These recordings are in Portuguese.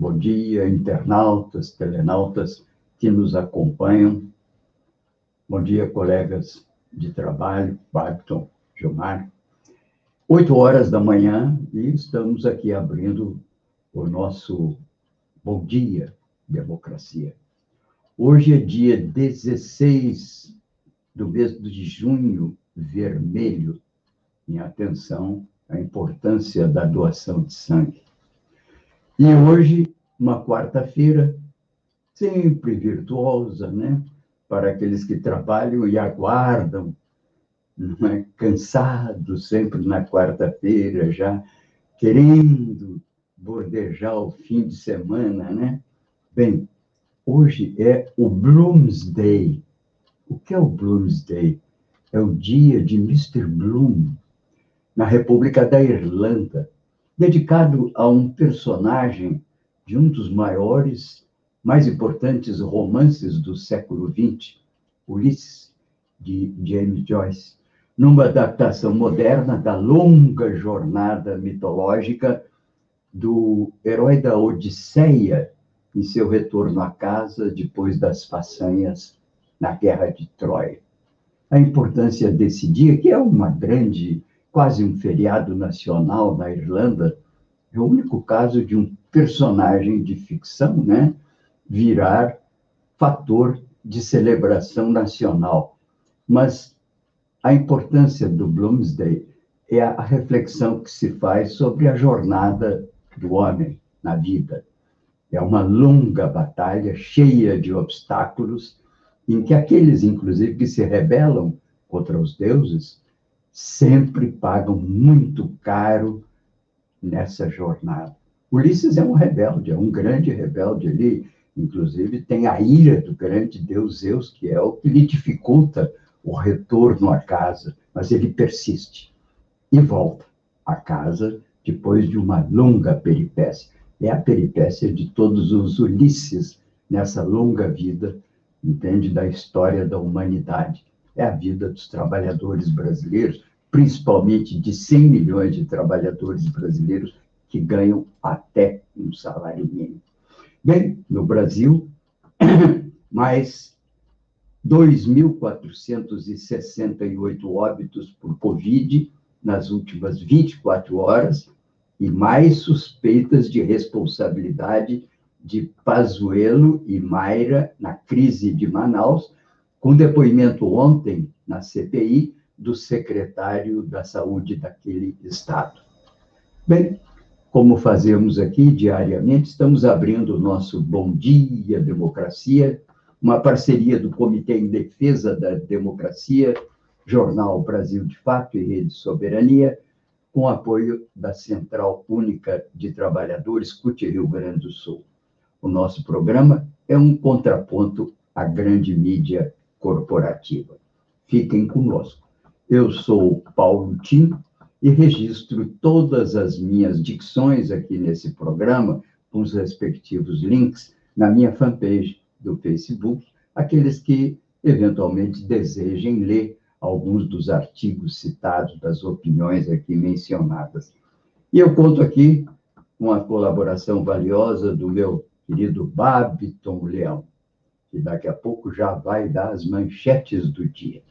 Bom dia, internautas, telenautas que nos acompanham. Bom dia, colegas de trabalho, Babton, Gilmar. Oito horas da manhã e estamos aqui abrindo o nosso Bom Dia Democracia. Hoje é dia 16 do mês de junho, vermelho. Em atenção à importância da doação de sangue. E hoje, uma quarta-feira, sempre virtuosa, né? Para aqueles que trabalham e aguardam, não é? cansados sempre na quarta-feira, já querendo bordejar o fim de semana, né? Bem, hoje é o Bloomsday. O que é o Bloomsday? É o dia de Mr. Bloom, na República da Irlanda dedicado a um personagem de um dos maiores, mais importantes romances do século XX, Ulisses, de James Joyce, numa adaptação moderna da longa jornada mitológica do herói da Odisseia em seu retorno à casa depois das façanhas na Guerra de Troia. A importância desse dia, que é uma grande quase um feriado nacional na Irlanda, é o único caso de um personagem de ficção, né, virar fator de celebração nacional. Mas a importância do Bloomsday é a reflexão que se faz sobre a jornada do homem na vida. É uma longa batalha cheia de obstáculos, em que aqueles, inclusive, que se rebelam contra os deuses, sempre pagam muito caro nessa jornada. Ulisses é um rebelde, é um grande rebelde ali, inclusive tem a ira do grande deus Zeus, que é o que lhe dificulta o retorno à casa, mas ele persiste e volta à casa depois de uma longa peripécia. É a peripécia de todos os Ulisses nessa longa vida, entende, da história da humanidade. É a vida dos trabalhadores brasileiros, principalmente de 100 milhões de trabalhadores brasileiros que ganham até um salário mínimo. Bem, no Brasil, mais 2.468 óbitos por Covid nas últimas 24 horas e mais suspeitas de responsabilidade de Pazuello e Mayra na crise de Manaus, com depoimento ontem na CPI do secretário da saúde daquele estado. Bem, como fazemos aqui diariamente, estamos abrindo o nosso Bom Dia Democracia, uma parceria do Comitê em Defesa da Democracia, Jornal Brasil de Fato e Rede Soberania, com apoio da Central Única de Trabalhadores CUT Rio Grande do Sul. O nosso programa é um contraponto à grande mídia corporativa. Fiquem conosco. Eu sou Paulo Tim e registro todas as minhas dicções aqui nesse programa, com os respectivos links, na minha fanpage do Facebook, aqueles que eventualmente desejem ler alguns dos artigos citados, das opiniões aqui mencionadas. E eu conto aqui com a colaboração valiosa do meu querido Babiton Leão, que daqui a pouco já vai dar as manchetes do dia.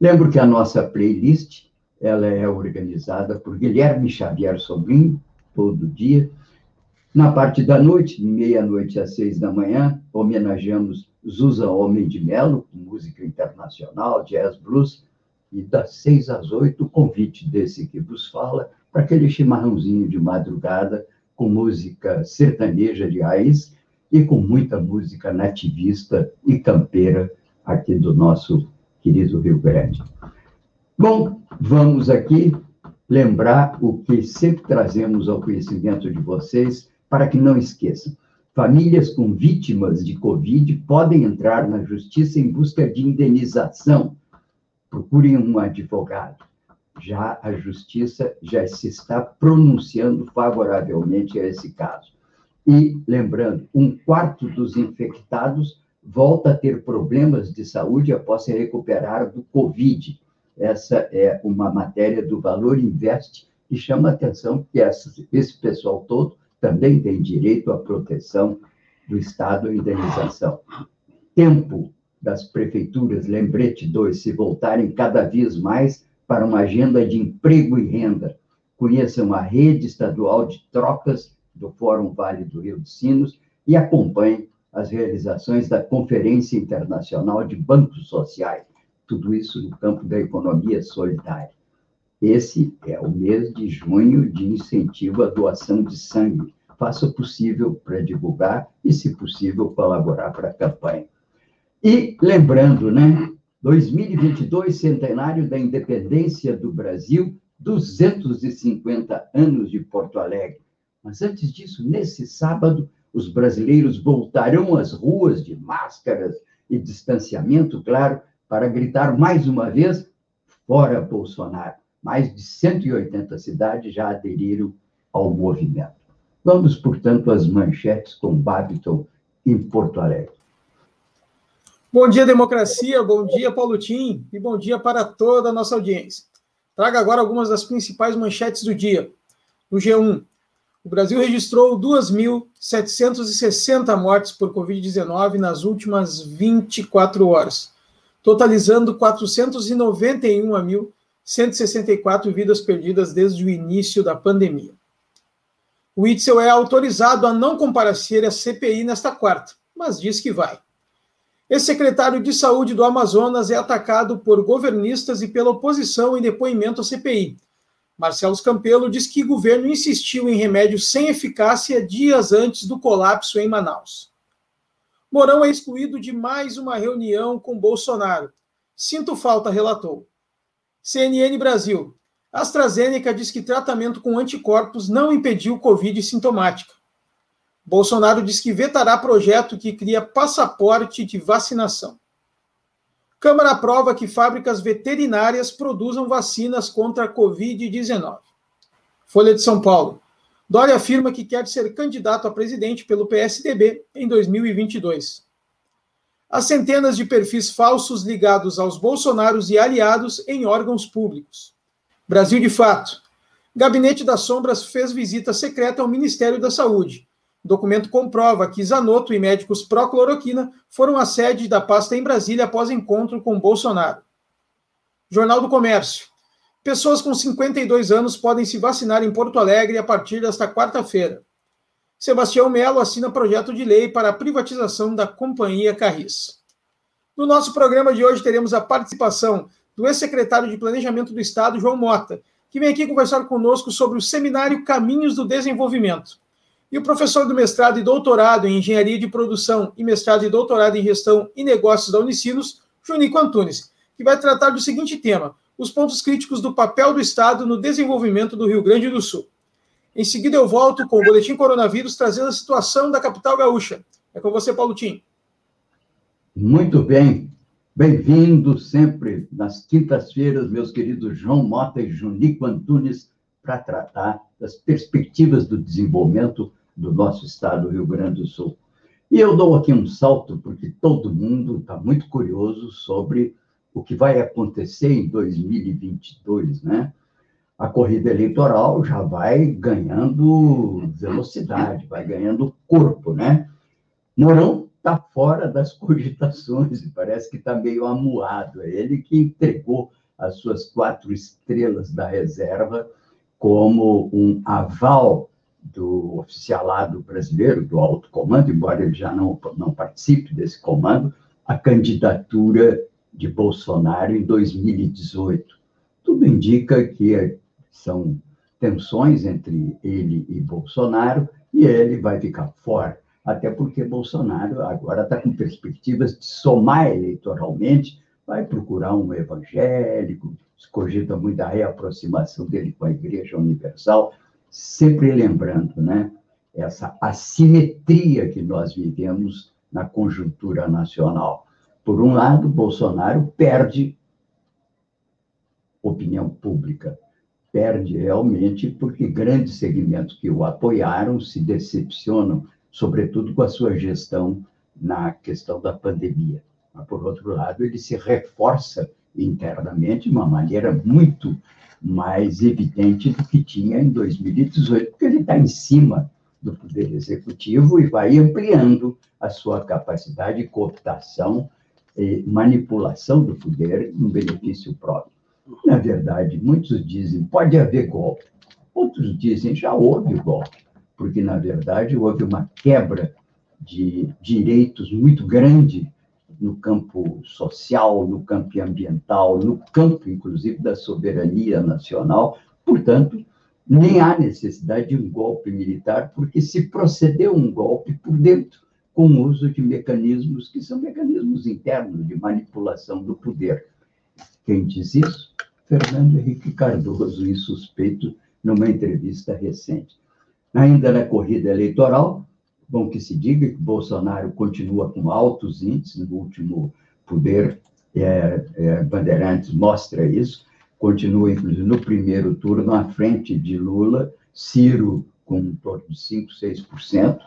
Lembro que a nossa playlist ela é organizada por Guilherme Xavier Sobrinho, todo dia. Na parte da noite, meia-noite às seis da manhã, homenageamos Zusa Homem de Melo, música internacional, jazz blues, e das seis às oito, o convite desse que vos fala, para aquele chimarrãozinho de madrugada, com música sertaneja de raiz e com muita música nativista e campeira aqui do nosso querido Rio Grande. Bom, vamos aqui lembrar o que sempre trazemos ao conhecimento de vocês, para que não esqueçam. Famílias com vítimas de Covid podem entrar na justiça em busca de indenização. Procurem um advogado. Já a justiça já se está pronunciando favoravelmente a esse caso. E, lembrando, um quarto dos infectados volta a ter problemas de saúde após se recuperar do Covid. Essa é uma matéria do Valor Invest e chama a atenção que essa, esse pessoal todo também tem direito à proteção do Estado e indenização. Tempo das prefeituras, lembrete 2, se voltarem cada vez mais para uma agenda de emprego e renda. Conheçam a rede estadual de trocas do Fórum Vale do Rio dos Sinos e acompanhem as realizações da Conferência Internacional de Bancos Sociais. Tudo isso no campo da economia solidária. Esse é o mês de junho de incentivo à doação de sangue. Faça o possível para divulgar e, se possível, colaborar para a campanha. E lembrando, né? 2022, centenário da independência do Brasil, 250 anos de Porto Alegre. Mas antes disso, nesse sábado, os brasileiros voltarão às ruas de máscaras e distanciamento, claro, para gritar mais uma vez: fora Bolsonaro mais de 180 cidades já aderiram ao movimento. Vamos, portanto, às manchetes com Babiton em Porto Alegre. Bom dia, democracia. Bom dia, Paulo Tim. E bom dia para toda a nossa audiência. Traga agora algumas das principais manchetes do dia. No G1, o Brasil registrou 2.760 mortes por Covid-19 nas últimas 24 horas, totalizando 491 mil 164 vidas perdidas desde o início da pandemia. O Itzel é autorizado a não comparecer à CPI nesta quarta, mas diz que vai. Ex-secretário de Saúde do Amazonas é atacado por governistas e pela oposição em depoimento à CPI. Marcelo Campelo diz que o governo insistiu em remédios sem eficácia dias antes do colapso em Manaus. Mourão é excluído de mais uma reunião com Bolsonaro. Sinto falta, relatou. CNN Brasil. AstraZeneca diz que tratamento com anticorpos não impediu Covid sintomática. Bolsonaro diz que vetará projeto que cria passaporte de vacinação. Câmara aprova que fábricas veterinárias produzam vacinas contra a Covid-19. Folha de São Paulo. Dória afirma que quer ser candidato a presidente pelo PSDB em 2022 as centenas de perfis falsos ligados aos bolsonaros e aliados em órgãos públicos. Brasil de fato. Gabinete das Sombras fez visita secreta ao Ministério da Saúde. O documento comprova que Zanotto e médicos pró-cloroquina foram à sede da pasta em Brasília após encontro com Bolsonaro. Jornal do Comércio. Pessoas com 52 anos podem se vacinar em Porto Alegre a partir desta quarta-feira. Sebastião Melo assina projeto de lei para a privatização da Companhia Carris. No nosso programa de hoje teremos a participação do ex-secretário de Planejamento do Estado, João Mota, que vem aqui conversar conosco sobre o seminário Caminhos do Desenvolvimento. E o professor do mestrado e doutorado em Engenharia de Produção e mestrado e doutorado em Gestão e Negócios da Unicinos, Junico Antunes, que vai tratar do seguinte tema: os pontos críticos do papel do Estado no desenvolvimento do Rio Grande do Sul. Em seguida, eu volto com o Boletim Coronavírus, trazendo a situação da capital gaúcha. É com você, Paulo Tim. Muito bem. Bem-vindo sempre nas quintas-feiras, meus queridos João Mota e Junico Antunes, para tratar das perspectivas do desenvolvimento do nosso estado, do Rio Grande do Sul. E eu dou aqui um salto, porque todo mundo está muito curioso sobre o que vai acontecer em 2022, né? a corrida eleitoral já vai ganhando velocidade, vai ganhando corpo, né? Mourão está fora das cogitações parece que está meio amuado. É ele que entregou as suas quatro estrelas da reserva como um aval do oficialado brasileiro, do alto comando, embora ele já não, não participe desse comando, a candidatura de Bolsonaro em 2018. Tudo indica que são tensões entre ele e Bolsonaro, e ele vai ficar fora. Até porque Bolsonaro agora está com perspectivas de somar eleitoralmente, vai procurar um evangélico, se cogita muito a reaproximação dele com a Igreja Universal, sempre lembrando, né? essa assimetria que nós vivemos na conjuntura nacional. Por um lado, Bolsonaro perde opinião pública, perde realmente porque grandes segmentos que o apoiaram se decepcionam, sobretudo com a sua gestão na questão da pandemia. Mas, por outro lado, ele se reforça internamente de uma maneira muito mais evidente do que tinha em 2018, porque ele está em cima do Poder Executivo e vai ampliando a sua capacidade de cooptação e manipulação do poder em benefício próprio. Na verdade, muitos dizem pode haver golpe, outros dizem já houve golpe, porque, na verdade, houve uma quebra de direitos muito grande no campo social, no campo ambiental, no campo, inclusive, da soberania nacional. Portanto, nem há necessidade de um golpe militar, porque se procedeu um golpe por dentro, com o uso de mecanismos que são mecanismos internos de manipulação do poder. Quem diz isso? Fernando Henrique Cardoso, insuspeito, numa entrevista recente. Ainda na corrida eleitoral, bom que se diga que Bolsonaro continua com altos índices, no último Poder é, é, Bandeirantes mostra isso, continua, inclusive, no primeiro turno, à frente de Lula, Ciro com em torno de 5%, 6%,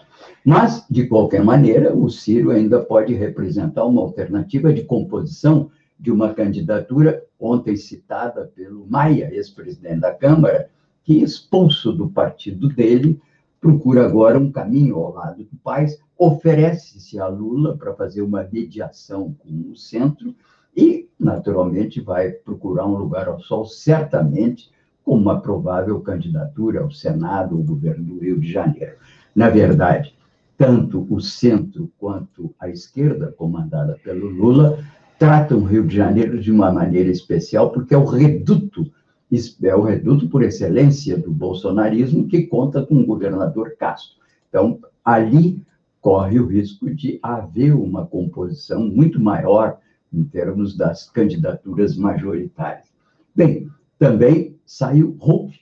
mas, de qualquer maneira, o Ciro ainda pode representar uma alternativa de composição de uma candidatura, ontem citada pelo Maia, ex-presidente da Câmara, que, expulso do partido dele, procura agora um caminho ao lado do Paz, oferece-se a Lula para fazer uma mediação com o centro e, naturalmente, vai procurar um lugar ao sol, certamente, com uma provável candidatura ao Senado ou governo do Rio de Janeiro. Na verdade, tanto o centro quanto a esquerda, comandada pelo Lula, tratam o Rio de Janeiro de uma maneira especial, porque é o reduto é o reduto por excelência do bolsonarismo, que conta com o governador Castro. Então, ali corre o risco de haver uma composição muito maior em termos das candidaturas majoritárias. Bem, também saiu Huck,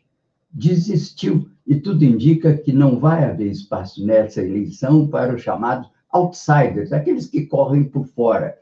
desistiu, e tudo indica que não vai haver espaço nessa eleição para os chamados outsiders, aqueles que correm por fora.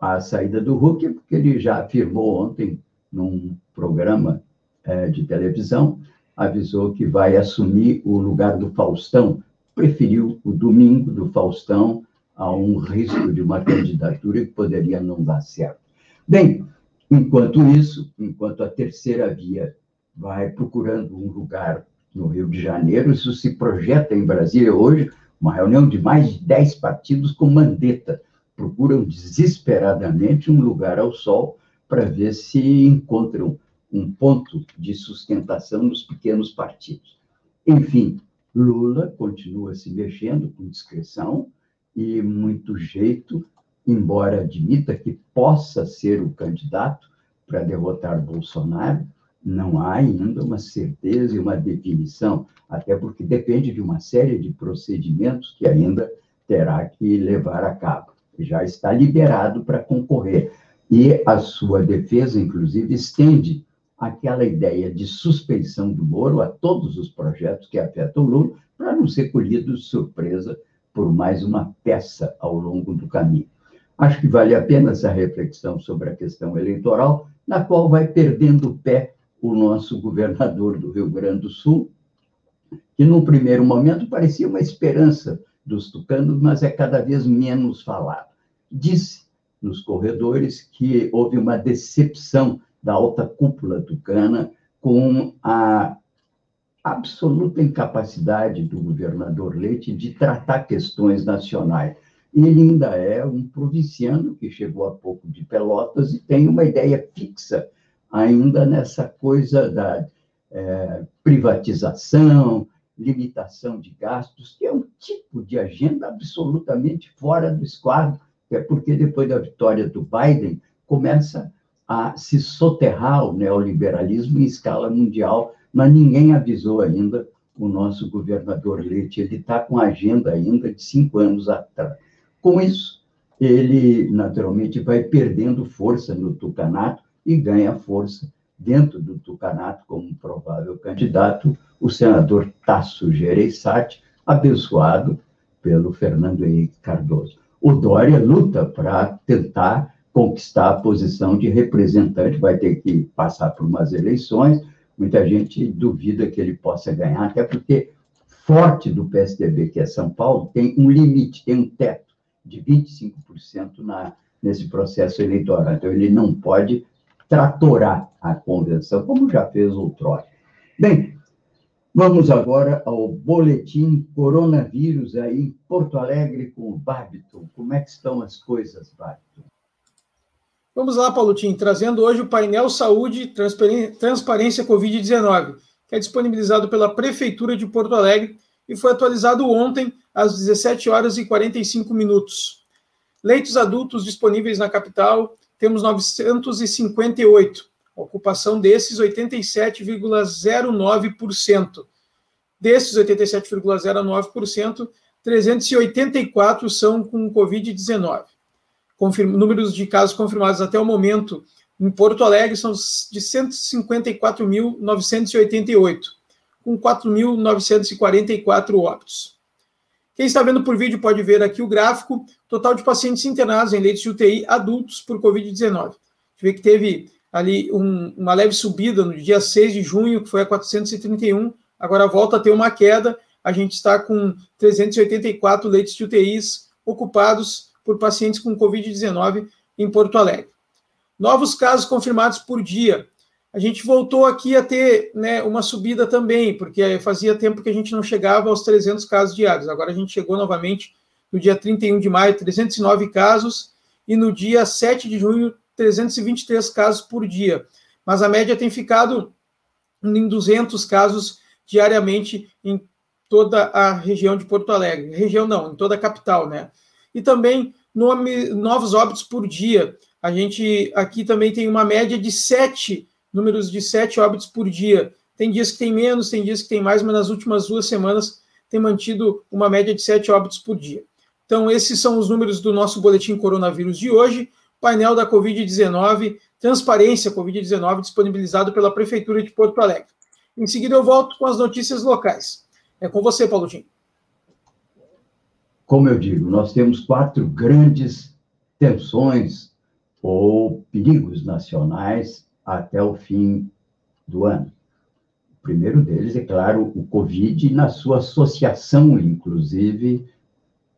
A saída do Huck, porque ele já afirmou ontem num programa é, de televisão, avisou que vai assumir o lugar do Faustão, preferiu o domingo do Faustão a um risco de uma candidatura que poderia não dar certo. Bem, enquanto isso, enquanto a terceira via vai procurando um lugar no Rio de Janeiro, isso se projeta em Brasília hoje, uma reunião de mais de dez partidos com Mandetta, procuram desesperadamente um lugar ao sol para ver se encontram um ponto de sustentação nos pequenos partidos. Enfim, Lula continua se mexendo com discrição e muito jeito, embora admita que possa ser o candidato para derrotar Bolsonaro, não há ainda uma certeza e uma definição, até porque depende de uma série de procedimentos que ainda terá que levar a cabo. Já está liberado para concorrer. E a sua defesa, inclusive, estende aquela ideia de suspeição do Moro a todos os projetos que afetam o Lula, para não ser colhido de surpresa por mais uma peça ao longo do caminho. Acho que vale a pena essa reflexão sobre a questão eleitoral, na qual vai perdendo o pé o nosso governador do Rio Grande do Sul, que num primeiro momento parecia uma esperança dos tucanos, mas é cada vez menos falado. Disse nos corredores que houve uma decepção da alta cúpula tucana com a absoluta incapacidade do governador Leite de tratar questões nacionais. Ele ainda é um provinciano que chegou há pouco de Pelotas e tem uma ideia fixa ainda nessa coisa da é, privatização, limitação de gastos, que é um tipo de agenda absolutamente fora do esquadro é porque depois da vitória do Biden começa a se soterrar o neoliberalismo em escala mundial, mas ninguém avisou ainda o nosso governador Leite. Ele está com a agenda ainda de cinco anos atrás. Com isso, ele naturalmente vai perdendo força no Tucanato e ganha força dentro do Tucanato como provável candidato o senador Tasso Gereissati, abençoado pelo Fernando Henrique Cardoso. O Dória luta para tentar conquistar a posição de representante, vai ter que passar por umas eleições. Muita gente duvida que ele possa ganhar, até porque forte do PSDB, que é São Paulo, tem um limite, tem um teto de 25% na, nesse processo eleitoral. Então, ele não pode tratorar a convenção, como já fez outrora. Bem, vamos agora ao boletim coronavírus aí em Porto Alegre com o Babiton. Como é que estão as coisas, Babiton? Vamos lá, Paulotim, trazendo hoje o painel Saúde Transparência Covid-19, que é disponibilizado pela Prefeitura de Porto Alegre e foi atualizado ontem às 17 horas e 45 minutos. Leitos adultos disponíveis na capital, temos 958. A ocupação desses, 87,09%. Desses 87,09%, 384 são com Covid-19 números de casos confirmados até o momento em Porto Alegre são de 154.988, com 4.944 óbitos. Quem está vendo por vídeo pode ver aqui o gráfico total de pacientes internados em leitos de UTI adultos por Covid-19. Vê que teve ali um, uma leve subida no dia 6 de junho, que foi a 431, agora volta a ter uma queda. A gente está com 384 leitos de UTIs ocupados por pacientes com Covid-19 em Porto Alegre. Novos casos confirmados por dia. A gente voltou aqui a ter né, uma subida também, porque fazia tempo que a gente não chegava aos 300 casos diários. Agora a gente chegou novamente no dia 31 de maio, 309 casos, e no dia 7 de junho, 323 casos por dia. Mas a média tem ficado em 200 casos diariamente em toda a região de Porto Alegre. Região não, em toda a capital, né? E também novos óbitos por dia. A gente aqui também tem uma média de sete números de sete óbitos por dia. Tem dias que tem menos, tem dias que tem mais, mas nas últimas duas semanas tem mantido uma média de sete óbitos por dia. Então, esses são os números do nosso boletim coronavírus de hoje. Painel da Covid-19, transparência Covid-19, disponibilizado pela Prefeitura de Porto Alegre. Em seguida, eu volto com as notícias locais. É com você, Paulo Tim. Como eu digo, nós temos quatro grandes tensões ou perigos nacionais até o fim do ano. O primeiro deles, é claro, o Covid, na sua associação, inclusive,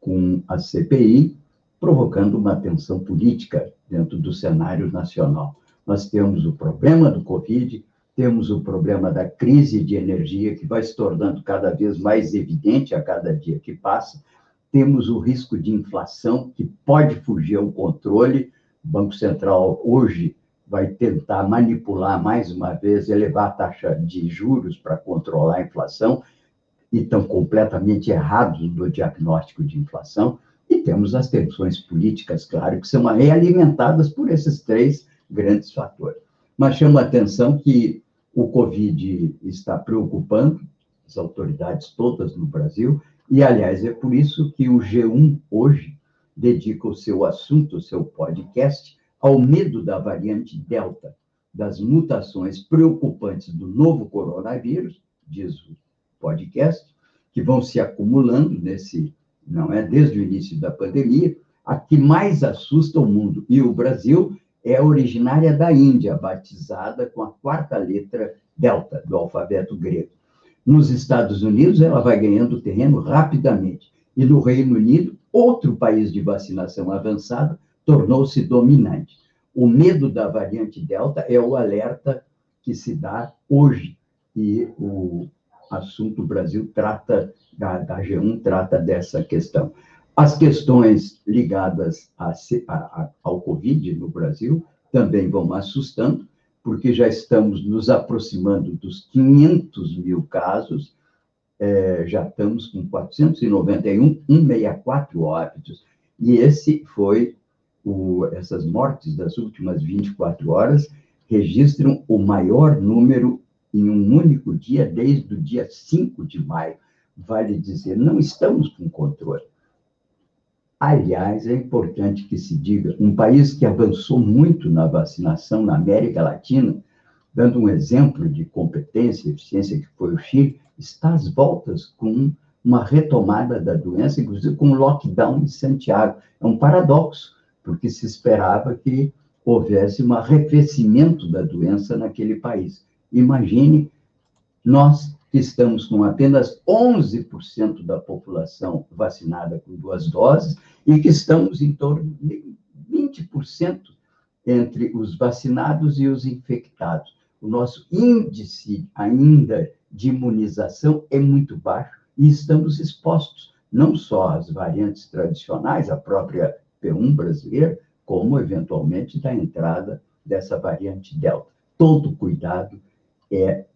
com a CPI, provocando uma tensão política dentro do cenário nacional. Nós temos o problema do Covid, temos o problema da crise de energia, que vai se tornando cada vez mais evidente a cada dia que passa, temos o risco de inflação, que pode fugir ao controle. O Banco Central hoje vai tentar manipular mais uma vez, elevar a taxa de juros para controlar a inflação, e estão completamente errados no diagnóstico de inflação. E temos as tensões políticas, claro, que são realimentadas por esses três grandes fatores. Mas chama a atenção que o Covid está preocupando as autoridades todas no Brasil, e, aliás, é por isso que o G1 hoje dedica o seu assunto, o seu podcast, ao medo da variante Delta, das mutações preocupantes do novo coronavírus, diz o podcast, que vão se acumulando nesse, não é, desde o início da pandemia, a que mais assusta o mundo e o Brasil é originária da Índia, batizada com a quarta letra delta do alfabeto grego. Nos Estados Unidos, ela vai ganhando terreno rapidamente. E no Reino Unido, outro país de vacinação avançada, tornou-se dominante. O medo da variante Delta é o alerta que se dá hoje. E o assunto Brasil trata, da, da G1 trata dessa questão. As questões ligadas a, a, ao Covid no Brasil também vão assustando porque já estamos nos aproximando dos 500 mil casos, é, já estamos com 491, 164 óbitos. E esse foi, o, essas mortes das últimas 24 horas registram o maior número em um único dia, desde o dia 5 de maio. Vale dizer, não estamos com controle. Aliás, é importante que se diga, um país que avançou muito na vacinação na América Latina, dando um exemplo de competência e eficiência que foi o Chile, está às voltas com uma retomada da doença, inclusive com lockdown em Santiago. É um paradoxo, porque se esperava que houvesse um arrefecimento da doença naquele país. Imagine nós estamos com apenas 11% da população vacinada com duas doses e que estamos em torno de 20% entre os vacinados e os infectados. O nosso índice ainda de imunização é muito baixo e estamos expostos não só às variantes tradicionais, a própria P1 brasileira, como eventualmente da entrada dessa variante Delta. Todo cuidado é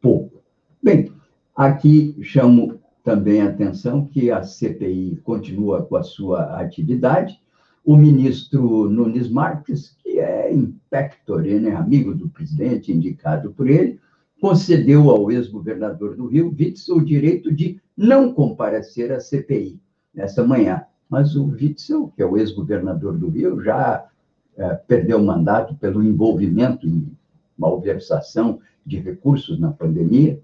pouco. Bem, aqui chamo também a atenção que a CPI continua com a sua atividade. O ministro Nunes Marques, que é impector, né, amigo do presidente, indicado por ele, concedeu ao ex-governador do Rio, Witzel, o direito de não comparecer à CPI nesta manhã. Mas o Witzel, que é o ex-governador do Rio, já é, perdeu o mandato pelo envolvimento em malversação de recursos na pandemia,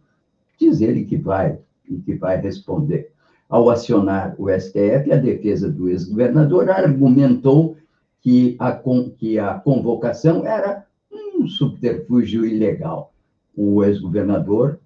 diz ele que vai que vai responder. Ao acionar o STF, a defesa do ex-governador argumentou que a, que a convocação era um subterfúgio ilegal o ex-governador,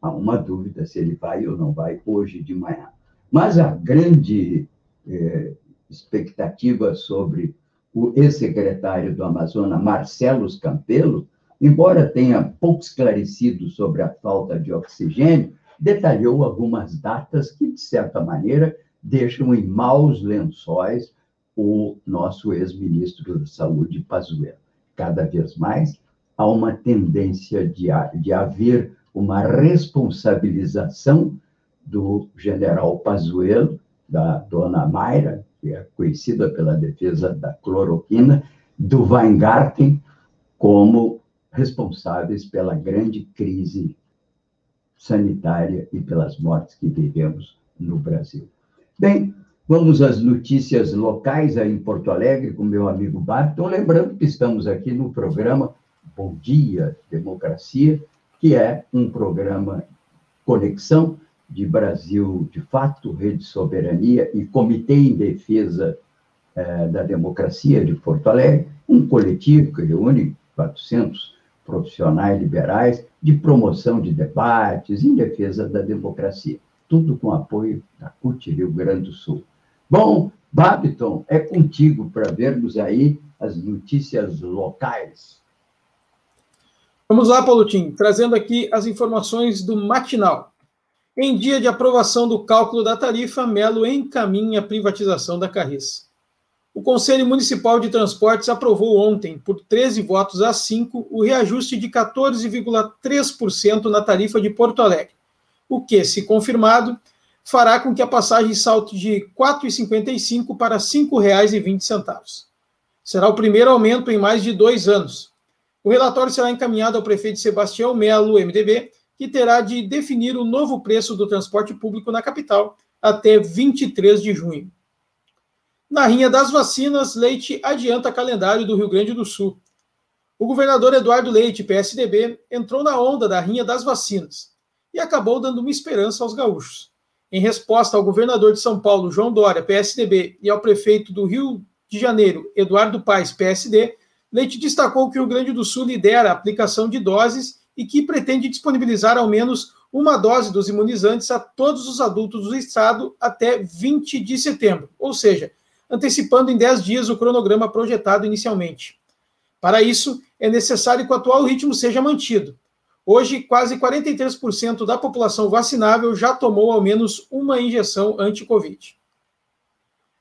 há uma dúvida se ele vai ou não vai hoje de manhã. Mas a grande eh, expectativa sobre o ex-secretário do Amazonas, Marcelo Campelo, embora tenha pouco esclarecido sobre a falta de oxigênio, detalhou algumas datas que, de certa maneira, deixam em maus lençóis o nosso ex-ministro da Saúde, Pazuello. Cada vez mais, há uma tendência de, de haver uma responsabilização do general Pazuello, da dona Mayra, que é conhecida pela defesa da cloroquina, do Weingarten, como responsáveis pela grande crise sanitária e pelas mortes que vivemos no Brasil. Bem, vamos às notícias locais aí em Porto Alegre com meu amigo Barton, lembrando que estamos aqui no programa Bom Dia Democracia, que é um programa conexão de Brasil de Fato, Rede Soberania e Comitê em Defesa eh, da Democracia de Porto Alegre, um coletivo que reúne 400 profissionais liberais de promoção de debates em defesa da democracia. Tudo com apoio da CUT Rio Grande do Sul. Bom, Babiton, é contigo para vermos aí as notícias locais. Vamos lá, Tim, trazendo aqui as informações do matinal. Em dia de aprovação do cálculo da tarifa, Melo encaminha a privatização da Carris. O Conselho Municipal de Transportes aprovou ontem, por 13 votos a 5, o reajuste de 14,3% na tarifa de Porto Alegre, o que, se confirmado, fará com que a passagem salte de R$ 4,55 para R$ 5,20. Será o primeiro aumento em mais de dois anos, o relatório será encaminhado ao prefeito Sebastião Melo, MDB, que terá de definir o novo preço do transporte público na capital até 23 de junho. Na rinha das vacinas, Leite adianta calendário do Rio Grande do Sul. O governador Eduardo Leite, PSDB, entrou na onda da rinha das vacinas e acabou dando uma esperança aos gaúchos. Em resposta ao governador de São Paulo, João Dória, PSDB, e ao prefeito do Rio de Janeiro, Eduardo Paes, PSD, Leite destacou que o Rio Grande do Sul lidera a aplicação de doses e que pretende disponibilizar ao menos uma dose dos imunizantes a todos os adultos do estado até 20 de setembro, ou seja, antecipando em 10 dias o cronograma projetado inicialmente. Para isso, é necessário que o atual ritmo seja mantido. Hoje, quase 43% da população vacinável já tomou ao menos uma injeção anti-Covid.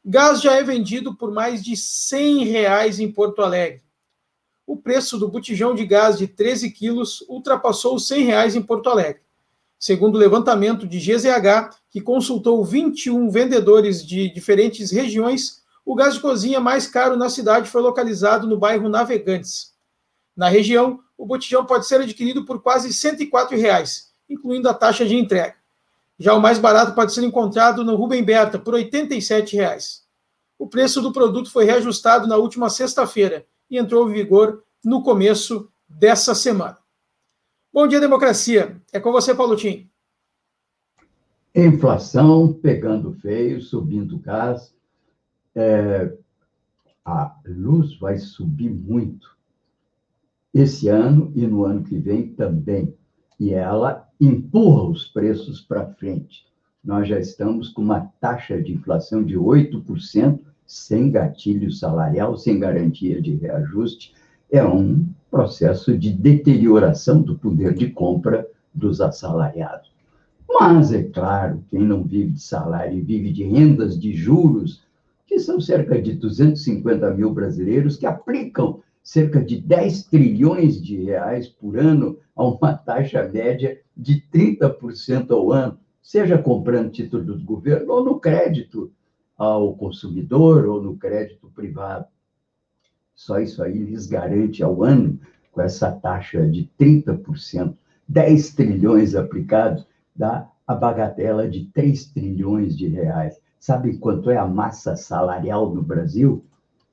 Gás já é vendido por mais de 100 reais em Porto Alegre o preço do botijão de gás de 13 quilos ultrapassou os 100 reais em Porto Alegre. Segundo o levantamento de GZH, que consultou 21 vendedores de diferentes regiões, o gás de cozinha mais caro na cidade foi localizado no bairro Navegantes. Na região, o botijão pode ser adquirido por quase 104 reais, incluindo a taxa de entrega. Já o mais barato pode ser encontrado no Rubem Berta, por 87 reais. O preço do produto foi reajustado na última sexta-feira e entrou em vigor no começo dessa semana. Bom dia, democracia. É com você, Paulo Tim. Inflação pegando feio, subindo gás. É, a luz vai subir muito esse ano e no ano que vem também. E ela empurra os preços para frente. Nós já estamos com uma taxa de inflação de 8%, sem gatilho salarial, sem garantia de reajuste. É um processo de deterioração do poder de compra dos assalariados. Mas, é claro, quem não vive de salário e vive de rendas de juros, que são cerca de 250 mil brasileiros que aplicam cerca de 10 trilhões de reais por ano a uma taxa média de 30% ao ano, seja comprando título do governo ou no crédito ao consumidor ou no crédito privado. Só isso aí lhes garante ao ano, com essa taxa de 30%, 10 trilhões aplicados, dá a bagatela de 3 trilhões de reais. Sabe quanto é a massa salarial no Brasil?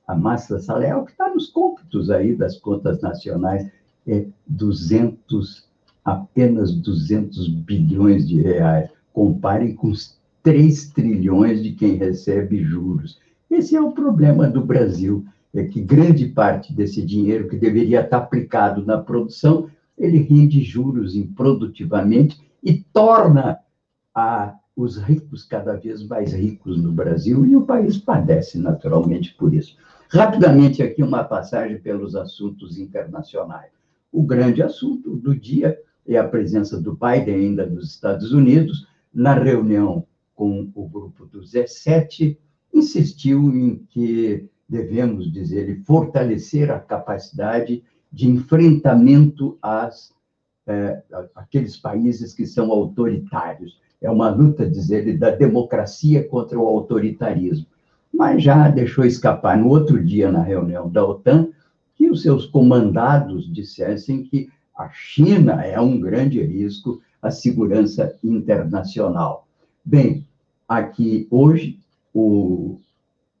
A massa salarial que está nos cômputos aí das contas nacionais é 200, apenas 200 bilhões de reais. Comparem com os 3 trilhões de quem recebe juros. Esse é o problema do Brasil, é que grande parte desse dinheiro que deveria estar aplicado na produção, ele rende juros improdutivamente e torna a, os ricos cada vez mais ricos no Brasil, e o país padece naturalmente por isso. Rapidamente, aqui uma passagem pelos assuntos internacionais. O grande assunto do dia é a presença do Biden ainda nos Estados Unidos, na reunião com o grupo do Z7, insistiu em que devemos, diz ele, fortalecer a capacidade de enfrentamento às é, aqueles países que são autoritários. É uma luta, diz ele, da democracia contra o autoritarismo. Mas já deixou escapar no outro dia, na reunião da OTAN, que os seus comandados dissessem que a China é um grande risco à segurança internacional. Bem, aqui hoje o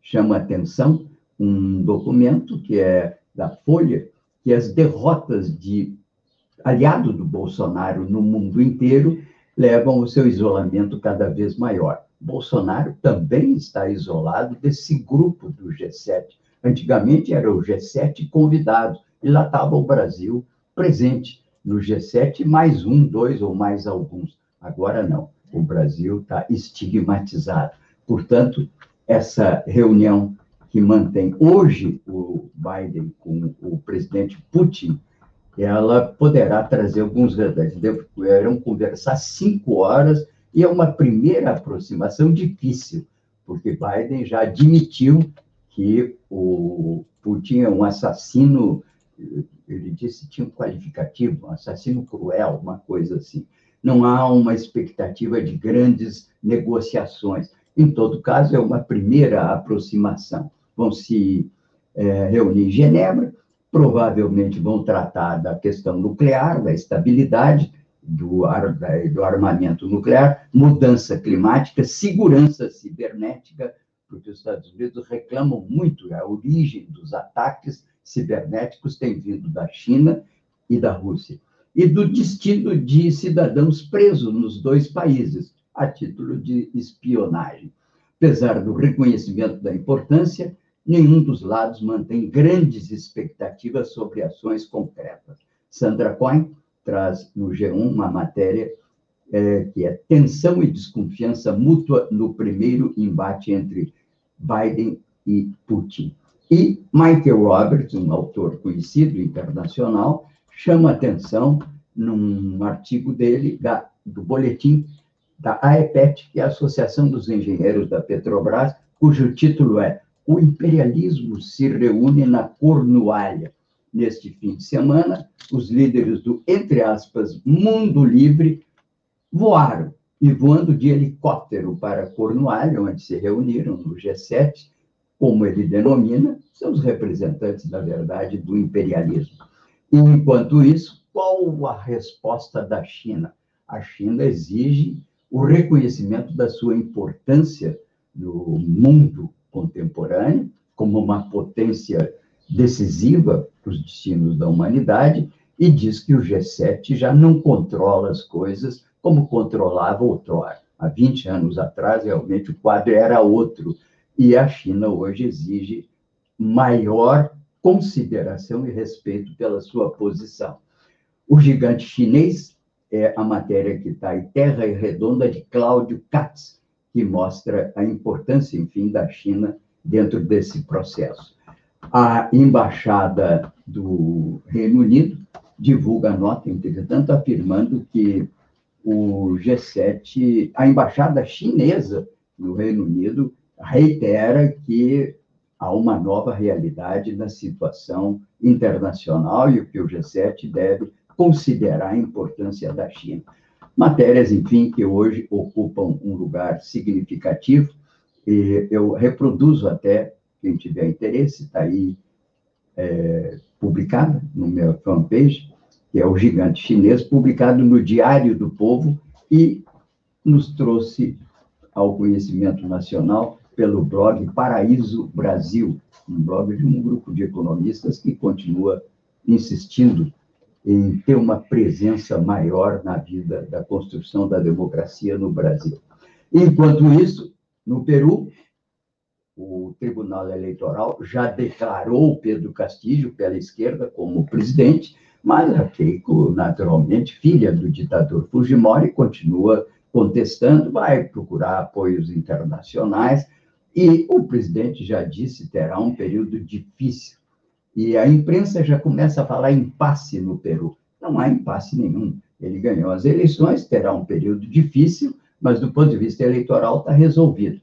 chama atenção um documento que é da Folha, que as derrotas de aliado do Bolsonaro no mundo inteiro levam o seu isolamento cada vez maior. Bolsonaro também está isolado desse grupo do G7. Antigamente era o G7 convidado, e lá estava o Brasil presente no G7, mais um, dois ou mais alguns. Agora não o Brasil está estigmatizado. Portanto, essa reunião que mantém hoje o Biden com o presidente Putin, ela poderá trazer alguns resultados. Deverão conversar cinco horas e é uma primeira aproximação difícil, porque Biden já admitiu que o Putin é um assassino, ele disse tinha um qualificativo, um assassino cruel, uma coisa assim não há uma expectativa de grandes negociações. Em todo caso, é uma primeira aproximação. Vão se é, reunir em Genebra, provavelmente vão tratar da questão nuclear, da estabilidade do, ar, do armamento nuclear, mudança climática, segurança cibernética, porque os Estados Unidos reclamam muito, a origem dos ataques cibernéticos tem vindo da China e da Rússia e do destino de cidadãos presos nos dois países, a título de espionagem. Apesar do reconhecimento da importância, nenhum dos lados mantém grandes expectativas sobre ações concretas. Sandra Cohen traz no G1 uma matéria é, que é tensão e desconfiança mútua no primeiro embate entre Biden e Putin. E Michael Roberts, um autor conhecido internacional, chama atenção num artigo dele, da, do boletim da AEPET, que é a Associação dos Engenheiros da Petrobras, cujo título é O imperialismo se reúne na Cornualha. Neste fim de semana, os líderes do, entre aspas, mundo livre voaram e voando de helicóptero para Cornualha, onde se reuniram no G7, como ele denomina, são os representantes, na verdade, do imperialismo. Enquanto isso, qual a resposta da China? A China exige o reconhecimento da sua importância no mundo contemporâneo, como uma potência decisiva para os destinos da humanidade, e diz que o G7 já não controla as coisas como controlava outrora. Há 20 anos atrás, realmente, o quadro era outro. E a China hoje exige maior consideração e respeito pela sua posição. O gigante chinês é a matéria que está em Terra e Redonda de Cláudio Katz, que mostra a importância, enfim, da China dentro desse processo. A embaixada do Reino Unido divulga nota, entretanto, afirmando que o G7, a embaixada chinesa no Reino Unido reitera que há uma nova realidade na situação internacional e que o G7 deve considerar a importância da China. Matérias, enfim, que hoje ocupam um lugar significativo, e eu reproduzo até, quem tiver interesse, está aí é, publicada no meu fanpage, que é o Gigante Chinês, publicado no Diário do Povo e nos trouxe ao conhecimento nacional pelo blog Paraíso Brasil, um blog de um grupo de economistas que continua insistindo em ter uma presença maior na vida da construção da democracia no Brasil. Enquanto isso, no Peru, o Tribunal Eleitoral já declarou Pedro Castillo pela esquerda como presidente, mas a Keiko, naturalmente, filha do ditador Fujimori, continua contestando, vai procurar apoios internacionais, e o presidente já disse terá um período difícil. E a imprensa já começa a falar impasse no Peru. Não há impasse nenhum. Ele ganhou as eleições, terá um período difícil, mas do ponto de vista eleitoral está resolvido.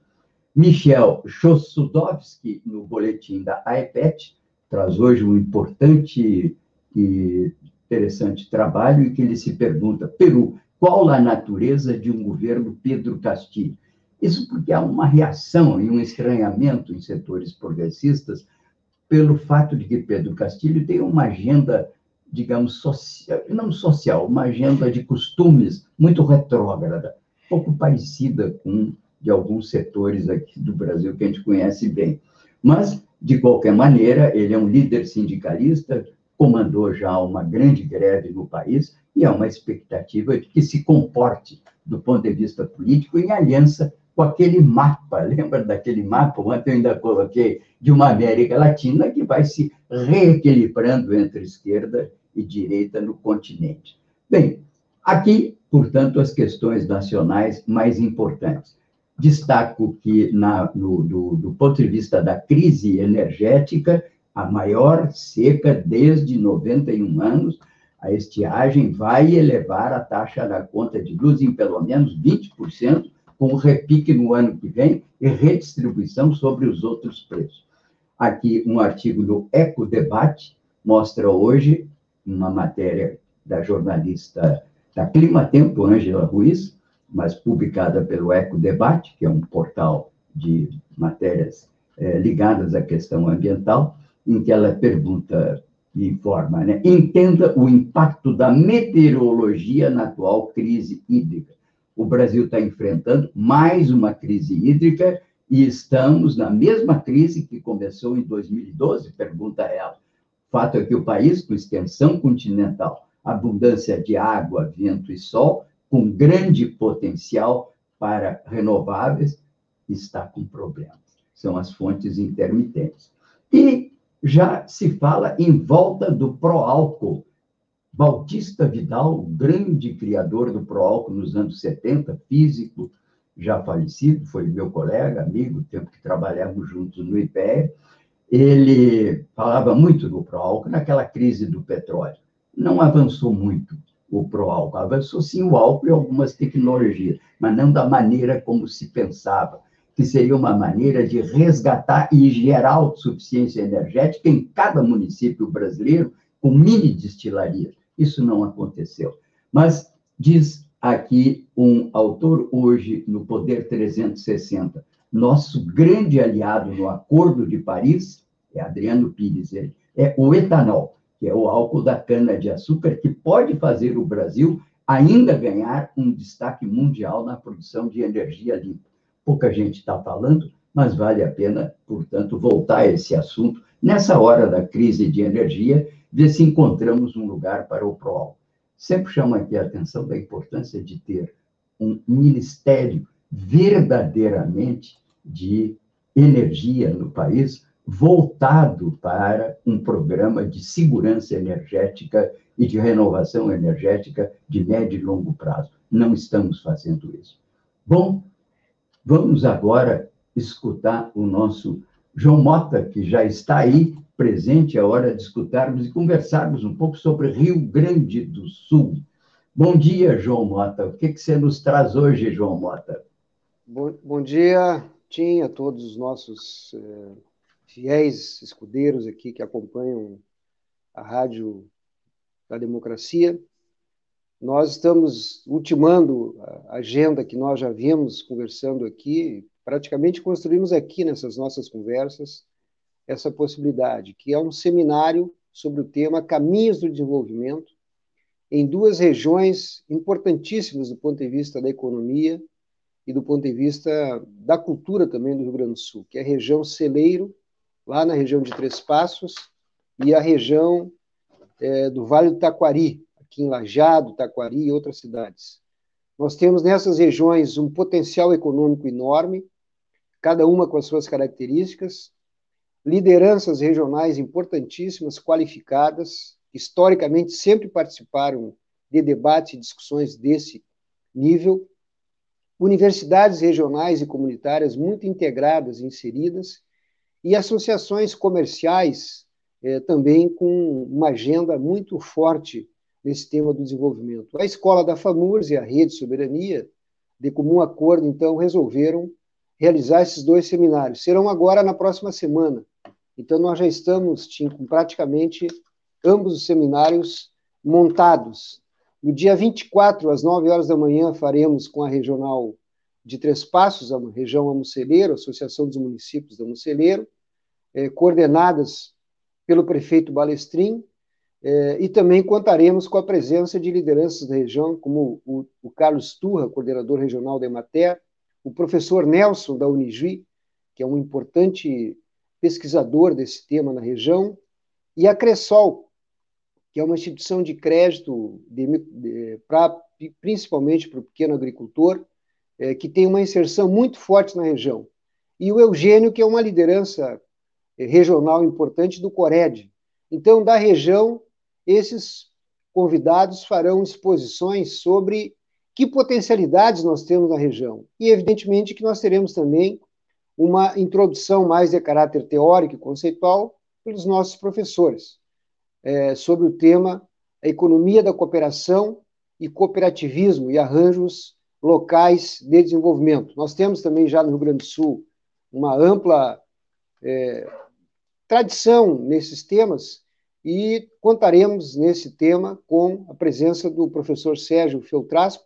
Michel Chossudovski, no boletim da AEPET, traz hoje um importante e interessante trabalho em que ele se pergunta: Peru, qual a natureza de um governo Pedro Castilho? Isso porque há uma reação e um estranhamento em setores progressistas pelo fato de que Pedro Castilho tem uma agenda, digamos, social, não social, uma agenda de costumes muito retrógrada, pouco parecida com de alguns setores aqui do Brasil que a gente conhece bem. Mas, de qualquer maneira, ele é um líder sindicalista, comandou já uma grande greve no país e há uma expectativa de que se comporte, do ponto de vista político, em aliança com aquele mapa, lembra daquele mapa? Ontem eu ainda coloquei de uma América Latina que vai se reequilibrando entre esquerda e direita no continente. Bem, aqui, portanto, as questões nacionais mais importantes. Destaco que, na, no, do, do ponto de vista da crise energética, a maior seca desde 91 anos, a estiagem vai elevar a taxa da conta de luz em pelo menos 20%, com repique no ano que vem e redistribuição sobre os outros preços. Aqui, um artigo do Ecodebate mostra hoje uma matéria da jornalista da Clima Tempo, Ângela Ruiz, mas publicada pelo Ecodebate, que é um portal de matérias é, ligadas à questão ambiental, em que ela pergunta e informa, né? Entenda o impacto da meteorologia na atual crise hídrica. O Brasil está enfrentando mais uma crise hídrica e estamos na mesma crise que começou em 2012, pergunta ela. O fato é que o país, com extensão continental, abundância de água, vento e sol, com grande potencial para renováveis, está com problemas. São as fontes intermitentes. E já se fala em volta do pró-álcool. Bautista Vidal, grande criador do pró-álcool nos anos 70, físico, já falecido, foi meu colega, amigo, tempo que trabalhamos juntos no IPE, ele falava muito do pró-álcool naquela crise do petróleo. Não avançou muito o pró-álcool, avançou sim o álcool e algumas tecnologias, mas não da maneira como se pensava que seria uma maneira de resgatar e gerar autossuficiência energética em cada município brasileiro com mini destilarias. Isso não aconteceu. Mas diz aqui um autor hoje no Poder 360, nosso grande aliado no Acordo de Paris, é Adriano Pires, ele, é o etanol, que é o álcool da cana-de-açúcar, que pode fazer o Brasil ainda ganhar um destaque mundial na produção de energia limpa pouca gente está falando, mas vale a pena, portanto, voltar a esse assunto nessa hora da crise de energia, ver se encontramos um lugar para o PROAL. Sempre chamo aqui a atenção da importância de ter um ministério verdadeiramente de energia no país, voltado para um programa de segurança energética e de renovação energética de médio e longo prazo. Não estamos fazendo isso. Bom, vamos agora escutar o nosso João Mota, que já está aí presente, é hora de escutarmos e conversarmos um pouco sobre Rio Grande do Sul. Bom dia, João Mota. O que, que você nos traz hoje, João Mota? Bom, bom dia, Tim, a todos os nossos eh, fiéis escudeiros aqui que acompanham a Rádio da Democracia. Nós estamos ultimando a agenda que nós já vimos conversando aqui, praticamente construímos aqui nessas nossas conversas essa possibilidade, que é um seminário sobre o tema Caminhos do Desenvolvimento em duas regiões importantíssimas do ponto de vista da economia e do ponto de vista da cultura também do Rio Grande do Sul, que é a região Celeiro, lá na região de Três Passos, e a região é, do Vale do Taquari, aqui em Lajado, Taquari e outras cidades. Nós temos nessas regiões um potencial econômico enorme, cada uma com as suas características, lideranças regionais importantíssimas, qualificadas, historicamente sempre participaram de debates e discussões desse nível, universidades regionais e comunitárias muito integradas, inseridas, e associações comerciais eh, também com uma agenda muito forte nesse tema do desenvolvimento. A Escola da FAMURS e a Rede Soberania, de comum acordo, então, resolveram realizar esses dois seminários. Serão agora na próxima semana. Então, nós já estamos Tim, com praticamente ambos os seminários montados. No dia 24, às 9 horas da manhã, faremos com a Regional de Três Passos, a região Amuceleiro, Associação dos Municípios da Amuceleiro, eh, coordenadas pelo prefeito Balestrin, eh, e também contaremos com a presença de lideranças da região, como o, o Carlos Turra, coordenador regional da Emater, o professor Nelson, da Unijuí, que é um importante pesquisador desse tema na região, e a Cressol, que é uma instituição de crédito de, de, pra, principalmente para o pequeno agricultor, é, que tem uma inserção muito forte na região. E o Eugênio, que é uma liderança é, regional importante do Cored. Então, da região, esses convidados farão exposições sobre que potencialidades nós temos na região. E, evidentemente, que nós teremos também uma introdução mais de caráter teórico e conceitual pelos nossos professores, é, sobre o tema a economia da cooperação e cooperativismo e arranjos locais de desenvolvimento. Nós temos também já no Rio Grande do Sul uma ampla é, tradição nesses temas e contaremos nesse tema com a presença do professor Sérgio Feltrasco,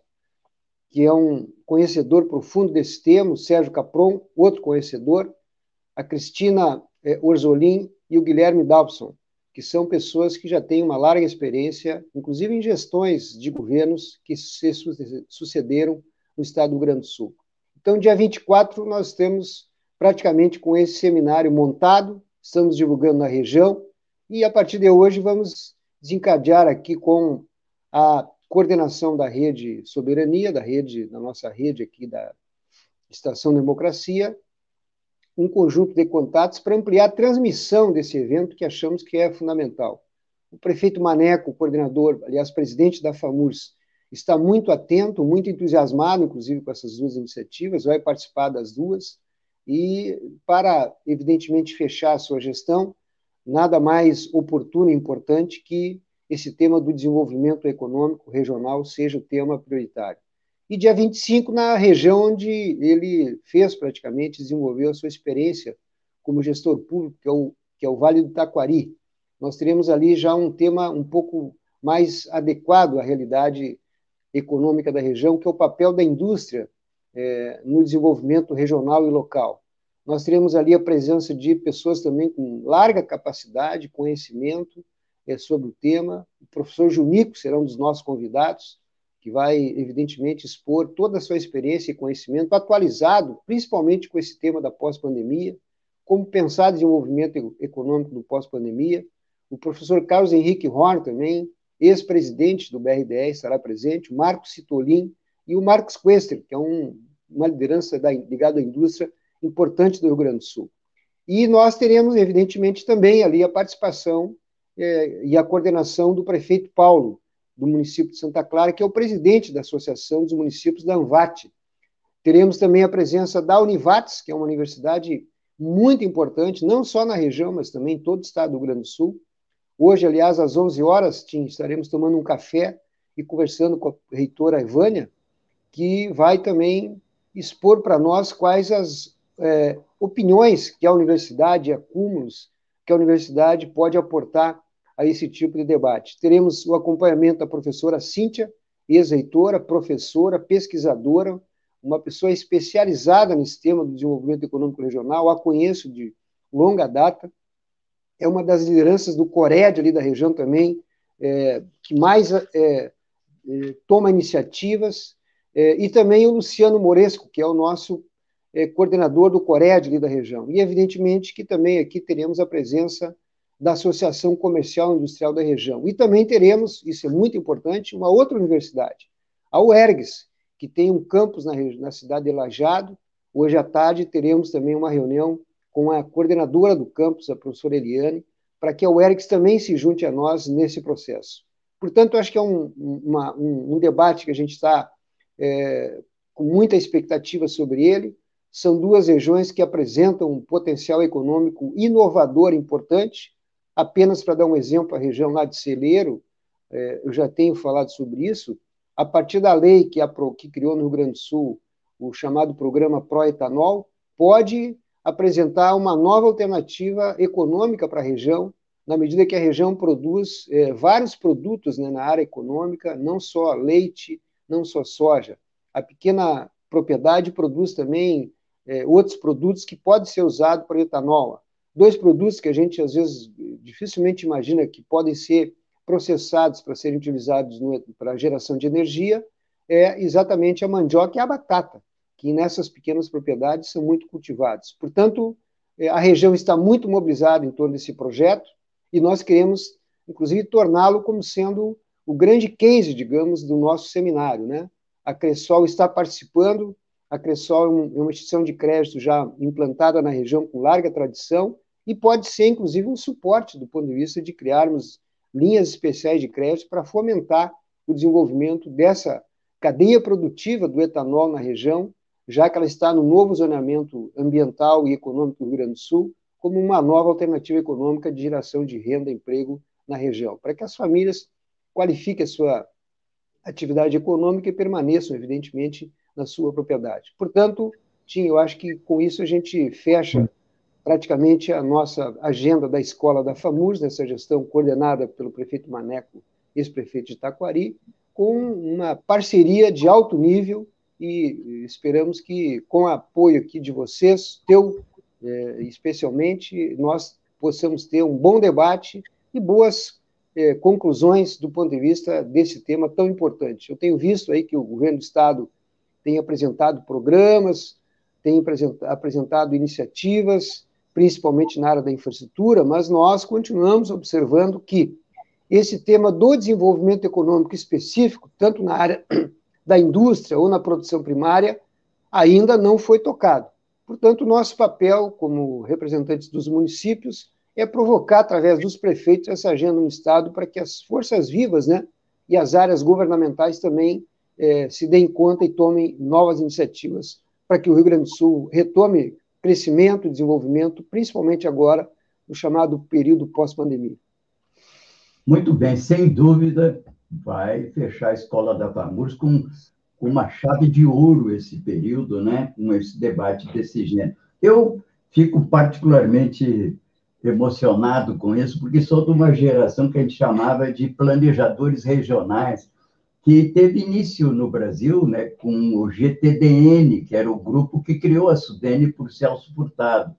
que é um conhecedor profundo desse tema, o Sérgio Capron, outro conhecedor, a Cristina é, Orzolim e o Guilherme Dalpson, que são pessoas que já têm uma larga experiência, inclusive em gestões de governos que se sucederam no estado do Rio Grande do Sul. Então, dia 24, nós temos praticamente com esse seminário montado, estamos divulgando na região, e a partir de hoje vamos desencadear aqui com a coordenação da rede Soberania, da rede, da nossa rede aqui da Estação Democracia, um conjunto de contatos para ampliar a transmissão desse evento que achamos que é fundamental. O prefeito Maneco, coordenador, aliás, presidente da FAMURS, está muito atento, muito entusiasmado, inclusive, com essas duas iniciativas, vai participar das duas, e para, evidentemente, fechar a sua gestão, nada mais oportuno e importante que esse tema do desenvolvimento econômico regional seja o tema prioritário. E dia 25, na região onde ele fez praticamente, desenvolveu a sua experiência como gestor público, que é o, que é o Vale do Taquari. Nós teremos ali já um tema um pouco mais adequado à realidade econômica da região, que é o papel da indústria é, no desenvolvimento regional e local. Nós teremos ali a presença de pessoas também com larga capacidade, conhecimento sobre o tema. O professor Junico será um dos nossos convidados, que vai, evidentemente, expor toda a sua experiência e conhecimento atualizado, principalmente com esse tema da pós-pandemia, como pensar desenvolvimento econômico do pós-pandemia. O professor Carlos Henrique Horn também ex-presidente do BRDE, estará presente, o Marco Citolin, e o Marcos Quester, que é um, uma liderança da, ligada à indústria importante do Rio Grande do Sul. E nós teremos, evidentemente, também ali a participação é, e a coordenação do prefeito Paulo, do município de Santa Clara, que é o presidente da Associação dos Municípios da ANVAT. Teremos também a presença da Univates, que é uma universidade muito importante, não só na região, mas também em todo o estado do Rio Grande do Sul. Hoje, aliás, às 11 horas, estaremos tomando um café e conversando com a reitora Evânia, que vai também expor para nós quais as é, opiniões que a universidade, acúmulos que a universidade pode aportar a esse tipo de debate. Teremos o acompanhamento da professora Cíntia, ex-reitora, professora, pesquisadora, uma pessoa especializada nesse tema do desenvolvimento econômico regional, a conheço de longa data, é uma das lideranças do Cored ali da região também, é, que mais é, é, toma iniciativas, é, e também o Luciano Moresco, que é o nosso é, coordenador do Cored ali da região. E, evidentemente, que também aqui teremos a presença da Associação Comercial e Industrial da região. E também teremos, isso é muito importante, uma outra universidade, a UERGS, que tem um campus na, na cidade de Lajado. Hoje à tarde teremos também uma reunião com a coordenadora do campus, a professora Eliane, para que a UERGS também se junte a nós nesse processo. Portanto, acho que é um, uma, um, um debate que a gente está é, com muita expectativa sobre ele. São duas regiões que apresentam um potencial econômico inovador importante. Apenas para dar um exemplo, a região lá de Celeiro, é, eu já tenho falado sobre isso, a partir da lei que, a, que criou no Rio Grande do Sul o chamado programa Proetanol, pode apresentar uma nova alternativa econômica para a região, na medida que a região produz é, vários produtos né, na área econômica, não só leite, não só soja. A pequena propriedade produz também é, outros produtos que podem ser usados para etanol. Dois produtos que a gente, às vezes, dificilmente imagina que podem ser processados para serem utilizados para geração de energia é exatamente a mandioca e a batata, que nessas pequenas propriedades são muito cultivados. Portanto, é, a região está muito mobilizada em torno desse projeto e nós queremos, inclusive, torná-lo como sendo o grande case, digamos, do nosso seminário. Né? A Cressol está participando, a Cressol é uma instituição de crédito já implantada na região com larga tradição e pode ser, inclusive, um suporte do ponto de vista de criarmos linhas especiais de crédito para fomentar o desenvolvimento dessa cadeia produtiva do etanol na região, já que ela está no novo zoneamento ambiental e econômico do Rio Grande do Sul, como uma nova alternativa econômica de geração de renda e emprego na região, para que as famílias qualifique a sua atividade econômica e permaneçam, evidentemente, na sua propriedade. Portanto, Tim, eu acho que com isso a gente fecha praticamente a nossa agenda da escola da FAMURS, nessa gestão coordenada pelo prefeito Maneco, ex-prefeito de Taquari, com uma parceria de alto nível e esperamos que, com o apoio aqui de vocês, teu eh, especialmente, nós possamos ter um bom debate e boas eh, conclusões do ponto de vista desse tema tão importante. Eu tenho visto aí que o governo do Estado tem apresentado programas, tem apresentado iniciativas, principalmente na área da infraestrutura, mas nós continuamos observando que esse tema do desenvolvimento econômico específico, tanto na área da indústria ou na produção primária, ainda não foi tocado. Portanto, nosso papel como representantes dos municípios é provocar, através dos prefeitos, essa agenda no Estado para que as forças vivas né, e as áreas governamentais também é, se deem conta e tomem novas iniciativas para que o Rio Grande do Sul retome crescimento e desenvolvimento, principalmente agora, no chamado período pós-pandemia. Muito bem, sem dúvida, vai fechar a Escola da FAMURS com, uma chave de ouro esse período, né? com esse debate desse gênero. Eu fico particularmente emocionado com isso, porque sou de uma geração que a gente chamava de planejadores regionais, que teve início no Brasil né, com o GTDN, que era o grupo que criou a Sudene por Celso Furtado.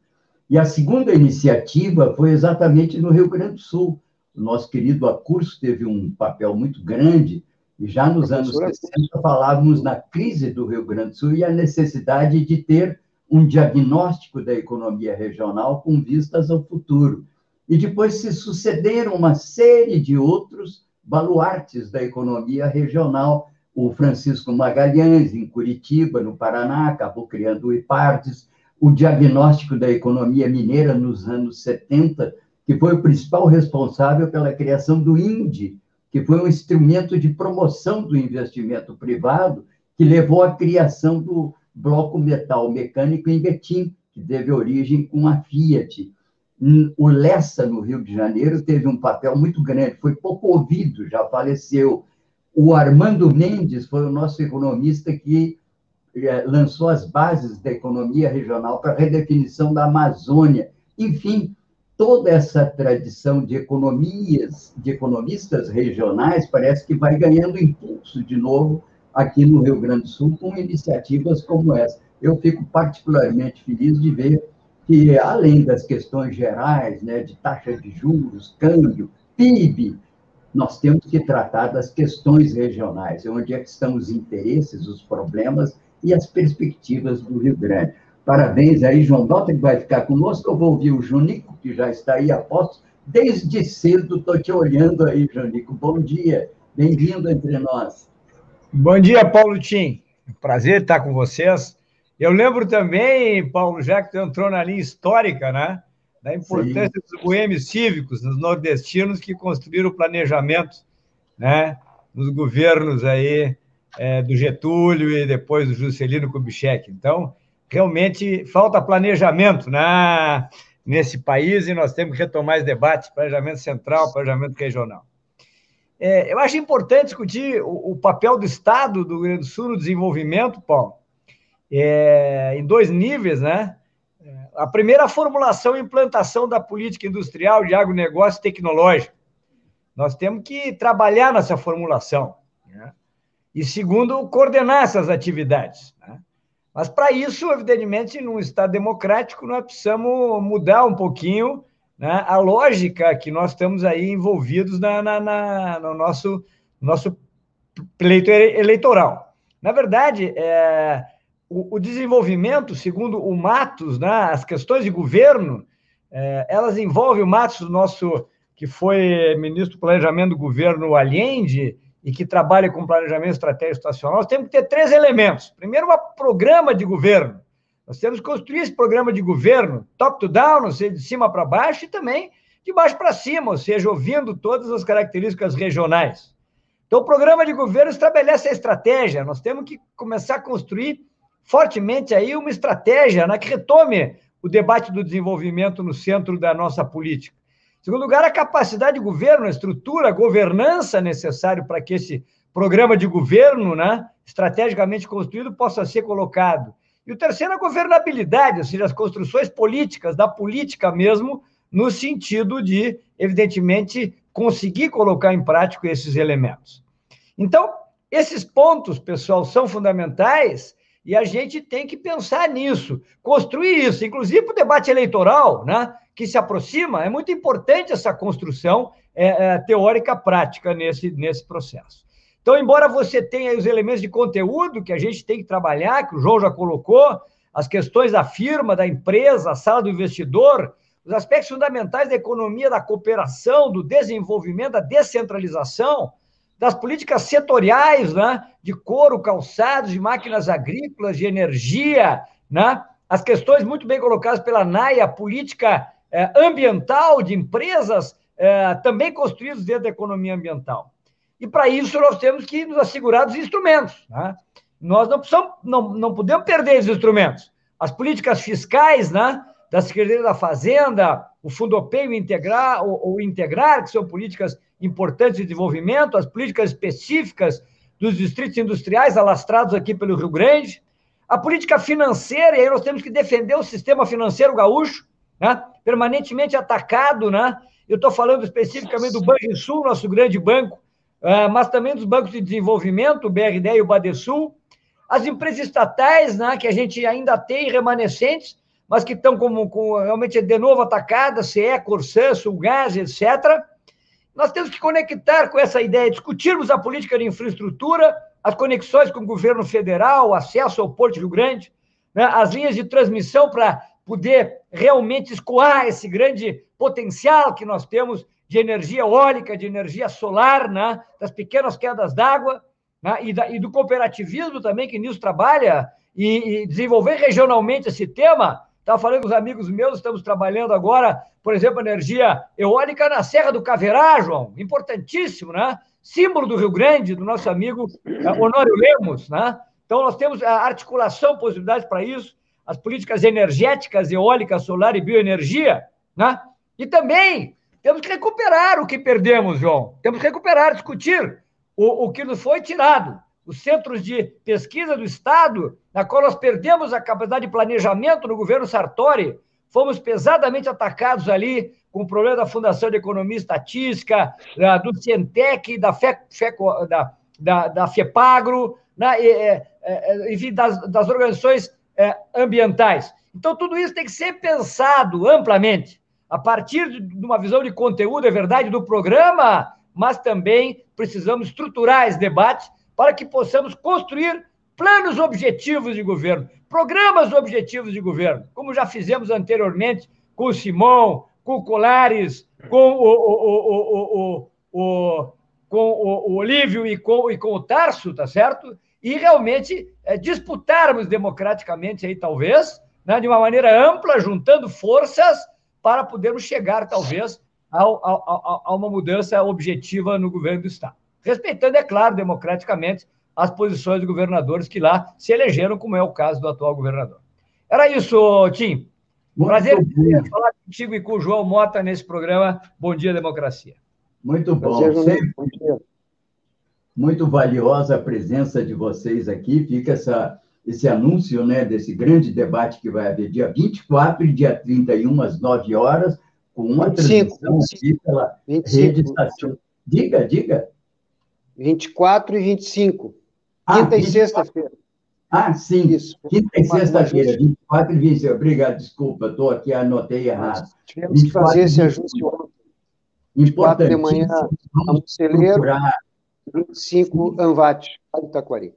E a segunda iniciativa foi exatamente no Rio Grande do Sul. O nosso querido Acurso teve um papel muito grande, e já nos anos 60 falávamos na crise do Rio Grande do Sul e a necessidade de ter um diagnóstico da economia regional com vistas ao futuro. E depois se sucederam uma série de outros baluartes da economia regional, o Francisco Magalhães, em Curitiba, no Paraná, acabou criando o IPARDES, o diagnóstico da economia mineira nos anos 70, que foi o principal responsável pela criação do INDE, que foi um instrumento de promoção do investimento privado, que levou à criação do bloco metal mecânico em Betim, que teve origem com a Fiat. O Lessa, no Rio de Janeiro, teve um papel muito grande, foi pouco ouvido, já faleceu. O Armando Mendes foi o nosso economista que eh, lançou as bases da economia regional para a redefinição da Amazônia. Enfim, toda essa tradição de economias, de economistas regionais, parece que vai ganhando impulso de novo aqui no Rio Grande do Sul com iniciativas como essa. Eu fico particularmente feliz de ver que, além das questões gerais, né, de taxa de juros, câmbio, PIB, nós temos que tratar das questões regionais, onde é que estão os interesses, os problemas e as perspectivas do Rio Grande. Parabéns aí, João Dota, que vai ficar conosco. Eu vou ouvir o Junico, que já está aí a postos. Desde cedo estou te olhando aí, Junico. Bom dia, bem-vindo entre nós. Bom dia, Paulo Tim. Prazer estar com vocês. Eu lembro também, Paulo, já que tu entrou na linha histórica, né? Da importância Sim. dos boêmios cívicos, nos nordestinos que construíram o planejamento, né? Nos governos aí é, do Getúlio e depois do Juscelino Kubitschek. Então, realmente falta planejamento né, nesse país e nós temos que retomar esse debate, planejamento central, planejamento regional. É, eu acho importante discutir o, o, papel do Estado do Rio Grande do Sul no desenvolvimento, Paulo, é, em dois níveis, né? A primeira, a formulação e implantação da política industrial de agronegócio tecnológico. Nós temos que trabalhar nessa formulação. Né? E segundo, coordenar essas atividades. Né? Mas para isso, evidentemente, num Estado democrático, nós precisamos mudar um pouquinho né, a lógica que nós estamos aí envolvidos na, na, na no nosso, nosso pleito eleitoral. Na verdade, é, o, desenvolvimento, segundo o Matos, né, as questões de governo, é, elas envolvem o Matos, nosso que foi ministro do Planejamento do governo Allende e que trabalha com planejamento estratégico estacional, nós temos que ter três elementos. Primeiro, um programa de governo nós temos que construir esse programa de governo top-to-down, ou seja, de cima para baixo, e também de baixo para cima, ou seja, ouvindo todas as características regionais. Então, o programa de governo estabelece a estratégia. Nós temos que começar a construir fortemente aí uma estratégia né, que retome o debate do desenvolvimento no centro da nossa política. Em segundo lugar, a capacidade de governo, a estrutura, a governança necessária para que esse programa de governo, né, estrategicamente construído, possa ser colocado. E o terceiro a governabilidade, ou seja, as construções políticas, da política mesmo, no sentido de, evidentemente, conseguir colocar em prática esses elementos. Então, esses pontos, pessoal, são fundamentais e a gente tem que pensar nisso, construir isso, inclusive para o debate eleitoral, né, que se aproxima, é muito importante essa construção é, é, teórica prática nesse, nesse processo. Então, embora você tenha os elementos de conteúdo que a gente tem que trabalhar, que o João já colocou, as questões da firma, da empresa, a sala do investidor, os aspectos fundamentais da economia, da cooperação, do desenvolvimento, da descentralização, das políticas setoriais, né, de couro, calçados, de máquinas agrícolas, de energia, né, as questões muito bem colocadas pela NAIA, política eh, ambiental de empresas eh, também construídas dentro da economia ambiental. E para isso nós temos que nos assegurar dos instrumentos. Né? Nós não, precisamos, não, não podemos perder esses instrumentos. As políticas fiscais, né? da Secretaria da Fazenda, o Integrar, o, o Integrar, que são políticas importantes de desenvolvimento, as políticas específicas dos distritos industriais alastrados aqui pelo Rio Grande, a política financeira, e aí nós temos que defender o sistema financeiro gaúcho, né? permanentemente atacado, né? Eu estou falando especificamente do Banrisul, nosso grande banco, ah, mas também dos bancos de desenvolvimento, o BRD e o Badesul, as empresas estatais, né, que a gente ainda tem remanescentes, mas que estão como, com, realmente de novo atacadas, CE, Corsã, Sulgás, etc. Nós temos que conectar com essa ideia, discutirmos a política de infraestrutura, as conexões com o governo federal, o acesso ao Porto Rio Grande, né, as linhas de transmissão para poder realmente escoar esse grande potencial que nós temos de energia eólica, de energia solar, né? das pequenas quedas d'água. né? e, da, e, do cooperativismo também, que nisso trabalha, e, e desenvolver regionalmente esse tema. Estava falando com os amigos meus, estamos trabalhando agora, por exemplo, energia eólica na Serra do Caverá, João, importantíssimo, né? Símbolo do Rio Grande, do nosso amigo eh, Honório Lemos, né? Então, nós temos a articulação, possibilidades para isso, as políticas energéticas, eólica, solar e bioenergia, né? E também temos que recuperar o que perdemos, João. Temos que recuperar, discutir o, o que nos foi tirado. Os centros de pesquisa do Estado, na qual nós perdemos a capacidade de planejamento no governo Sartori, fomos pesadamente atacados ali com o problema da Fundação de Economia e Estatística, do Cientec, da, FE, da, da, da FEPAGRO, né, é, é, enfim, das, das organizações é, ambientais. Então, tudo isso tem que ser pensado amplamente, a partir de uma visão de conteúdo, é verdade, do programa, mas também precisamos estruturar esse debate para que possamos construir planos objetivos de governo, programas objetivos de governo, como já fizemos anteriormente com o Simão, com o Colares, com o, o, o, com o, Olívio e com, e com o Tarso, tá certo? E realmente é, disputarmos democraticamente aí, talvez, né, de uma maneira ampla, juntando forças para podermos chegar, talvez, a, a, a uma mudança objetiva no governo do Estado. Respeitando, é claro, democraticamente, as posições dos governadores que lá se elegeram, como é o caso do atual governador. Era isso, Tim. Muito Prazer bom. falar contigo e com o João Mota nesse programa Bom Dia Democracia. Muito bom. Prazer, bom dia. Muito valiosa a presença de vocês aqui. Fica essa, esse anúncio né, desse grande debate que vai haver dia 24 e dia 31, às 9 horas, com uma 25, transmissão 25, aqui pela 25, rede estação. Diga, diga. 24 e 25. Ah, Quinta 24. e sexta-feira. Ah, sim. Isso. Quinta e sexta-feira, 24 e 25. Obrigado, desculpa, estou aqui, anotei errado. Tivemos que fazer esse ajuste ontem. 24 de manhã, a Celeiro, 25, Anvate, Itaquari.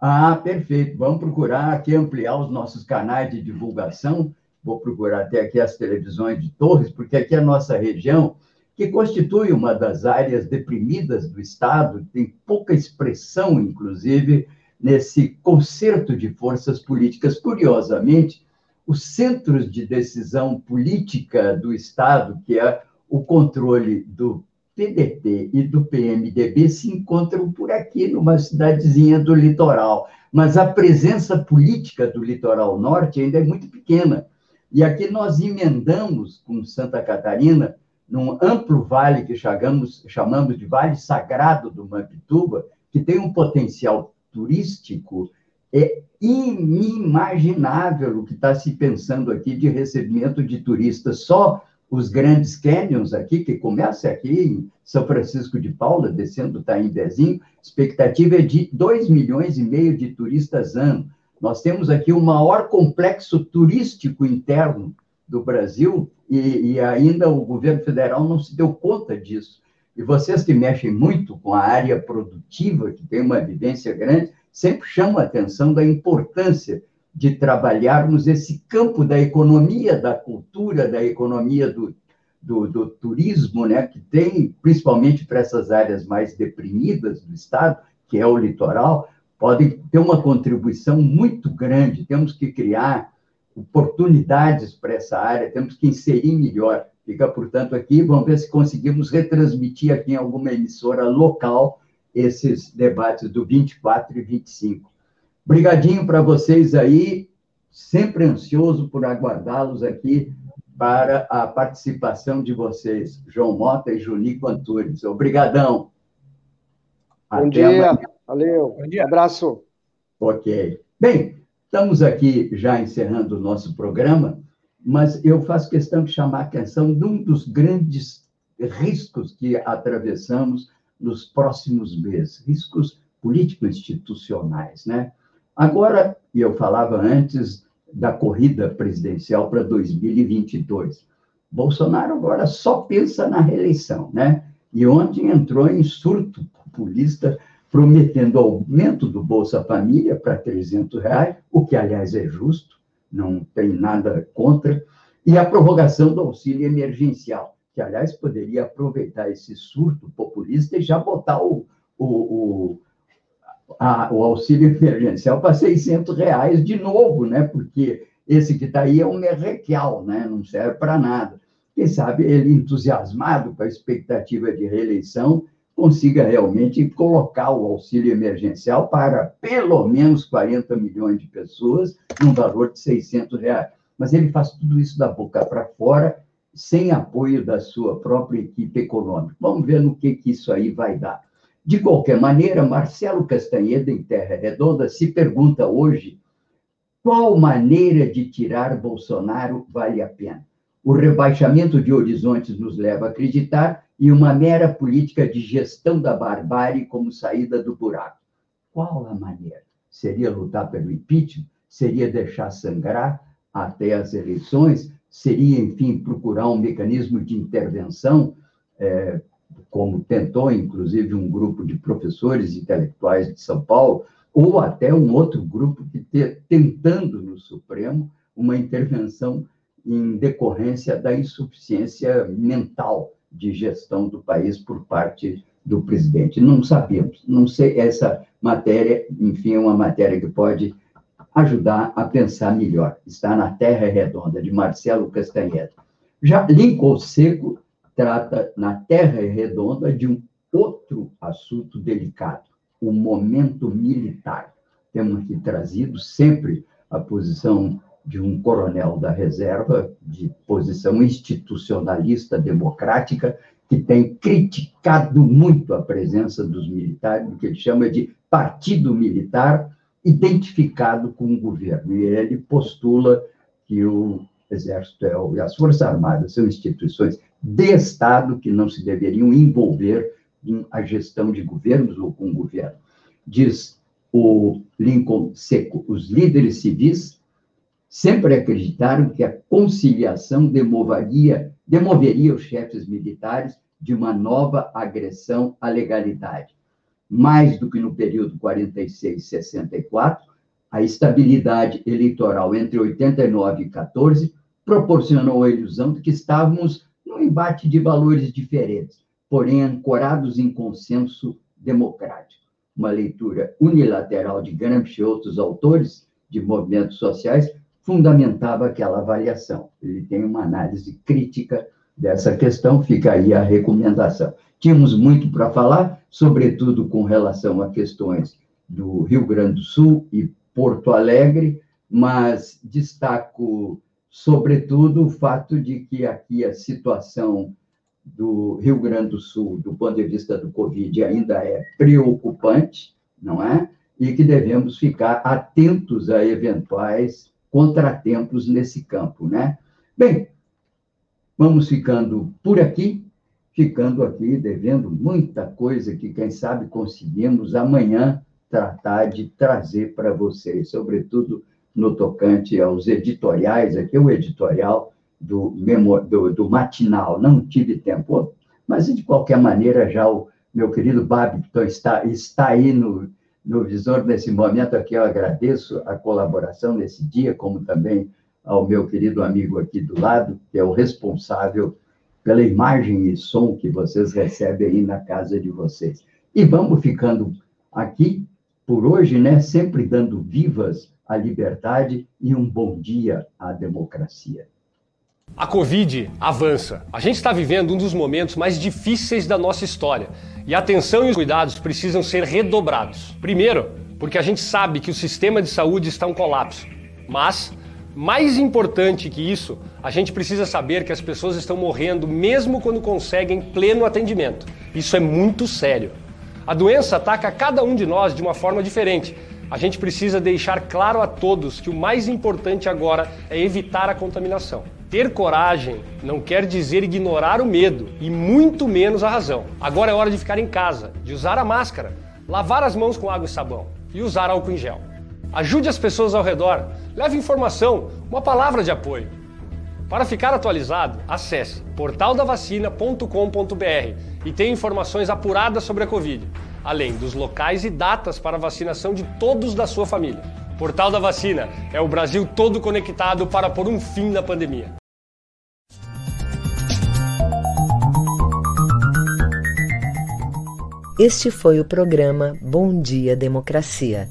Ah, perfeito. Vamos procurar aqui ampliar os nossos canais de divulgação. Vou procurar até aqui as televisões de Torres, porque aqui é a nossa região que constitui uma das áreas deprimidas do Estado, tem pouca expressão, inclusive, nesse concerto de forças políticas. Curiosamente, os centros de decisão política do Estado, que é o controle do PDT e do PMDB, se encontram por aqui, numa cidadezinha do litoral. Mas a presença política do litoral norte ainda é muito pequena. E aqui nós emendamos com Santa Catarina num amplo vale que chamamos, chamamos de Vale Sagrado do Mampituba, que tem um potencial turístico é inimaginável o que está se pensando aqui de recebimento de turistas. Só os grandes canyons aqui, que começa aqui em São Francisco de Paula, descendo Taimbezinho, expectativa é de 2 milhões e meio de turistas ano. Nós temos aqui o maior complexo turístico interno do Brasil e, e, ainda o governo federal não se deu conta disso. E vocês que mexem muito com a área produtiva, que tem uma evidência grande, sempre chamam a atenção da importância de trabalharmos esse campo da economia, da cultura, da economia do, do, do turismo, né, que tem, principalmente para essas áreas mais deprimidas do Estado, que é o litoral, podem ter uma contribuição muito grande. Temos que criar oportunidades para essa área, temos que inserir melhor. Fica, portanto, aqui, vamos ver se conseguimos retransmitir aqui em alguma emissora local esses debates do 24 e 25. Obrigadinho para vocês aí, sempre ansioso por aguardá-los aqui para a participação de vocês, João Mota e Junico Antunes. Obrigadão. Bom Até dia, amanhã. valeu. Bom dia. Abraço. Ok. Bem, Estamos aqui já encerrando o nosso programa, mas eu faço questão de chamar a atenção de um dos grandes riscos que atravessamos nos próximos meses, riscos político-institucionais, né? Agora, e eu falava antes da corrida presidencial para 2022, Bolsonaro agora só pensa na reeleição, né? E ontem entrou em surto populista prometendo aumento do Bolsa Família para 300 reais, o que, aliás, é justo, não tem nada contra, e a prorrogação do auxílio emergencial, que, aliás, poderia aproveitar esse surto populista e já botar o, o, o a, o auxílio emergencial para 600 reais de novo, né? Porque esse que está aí é um merrequial, né? Não serve para nada. Quem sabe ele, entusiasmado com a expectativa de reeleição, consiga realmente colocar o auxílio emergencial para pelo menos 40 milhões de pessoas, num valor de 600 reais. Mas ele faz tudo isso da boca para fora, sem apoio da sua própria equipe econômica. Vamos ver no que, que isso aí vai dar. De qualquer maneira, Marcelo Castanheda, em Terra Redonda, se pergunta hoje qual maneira de tirar Bolsonaro vale a pena. O rebaixamento de horizontes nos leva a acreditar e uma mera política de gestão da barbárie como saída do buraco. Qual a maneira? Seria lutar pelo impeachment? Seria deixar sangrar até as eleições? Seria, enfim, procurar um mecanismo de intervenção, é, como tentou, inclusive, um grupo de professores intelectuais de São Paulo, ou até um outro grupo que te, tentando no Supremo uma intervenção em decorrência da insuficiência mental de gestão do país por parte do presidente. Não sabemos, não sei, essa matéria, enfim, é uma matéria que pode ajudar a pensar melhor. Está na Terra Redonda, de Marcelo Castanheira. Já Lincoln Seco trata na Terra Redonda de um outro assunto delicado, o momento militar. Temos aqui trazido sempre a posição de um coronel da reserva, de posição institucionalista democrática, que tem criticado muito a presença dos militares, o que ele chama de partido militar identificado com o governo. E ele postula que o Exército e as Forças Armadas são instituições de Estado que não se deveriam envolver em a gestão de governos ou com o governo. Diz o Lincoln Seco, os líderes civis sempre acreditaram que a conciliação demoveria, demoveria os chefes militares de uma nova agressão à legalidade. Mais do que no período 46-64, a estabilidade eleitoral entre 89 e 14 proporcionou a ilusão de que estávamos num embate de valores diferentes, porém ancorados em consenso democrático. Uma leitura unilateral de Gramsci e outros autores de movimentos sociais fundamentava aquela avaliação. Ele tem uma análise crítica dessa questão, fica aí a recomendação. Tínhamos muito para falar, sobretudo com relação a questões do Rio Grande do Sul e Porto Alegre, mas destaco, sobretudo, o fato de que aqui a situação do Rio Grande do Sul, do ponto de vista do Covid, ainda é preocupante, não é? E que devemos ficar atentos a eventuais contratempos nesse campo, né? Bem, vamos ficando por aqui, ficando aqui devendo muita coisa que, quem sabe, conseguimos amanhã tratar de trazer para vocês, sobretudo no tocante aos editoriais, aqui o editorial do, do, do matinal, não tive tempo, mas de qualquer maneira já o meu querido Babington está, está aí no, no visor nesse momento aqui, eu agradeço a colaboração nesse dia, como também ao meu querido amigo aqui do lado, que é o responsável pela imagem e som que vocês recebem aí na casa de vocês. E vamos ficando aqui por hoje, né? Sempre dando vivas à liberdade e um bom dia à democracia. A Covid avança. A gente está vivendo um dos momentos mais difíceis da nossa história e a atenção e os cuidados precisam ser redobrados. Primeiro, porque a gente sabe que o sistema de saúde está em colapso. Mas, mais importante que isso, a gente precisa saber que as pessoas estão morrendo mesmo quando conseguem pleno atendimento. Isso é muito sério. A doença ataca cada um de nós de uma forma diferente. A gente precisa deixar claro a todos que o mais importante agora é evitar a contaminação. Ter coragem não quer dizer ignorar o medo e muito menos a razão. Agora é hora de ficar em casa, de usar a máscara, lavar as mãos com água e sabão e usar álcool em gel. Ajude as pessoas ao redor, leve informação, uma palavra de apoio. Para ficar atualizado, acesse portaldavacina.com.br e tenha informações apuradas sobre a Covid, além dos locais e datas para vacinação de todos da sua família. Portal da Vacina é o Brasil todo conectado para pôr um fim na pandemia. Este foi o programa Bom Dia Democracia.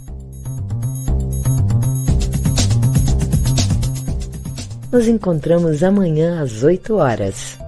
Nos encontramos amanhã às 8 horas.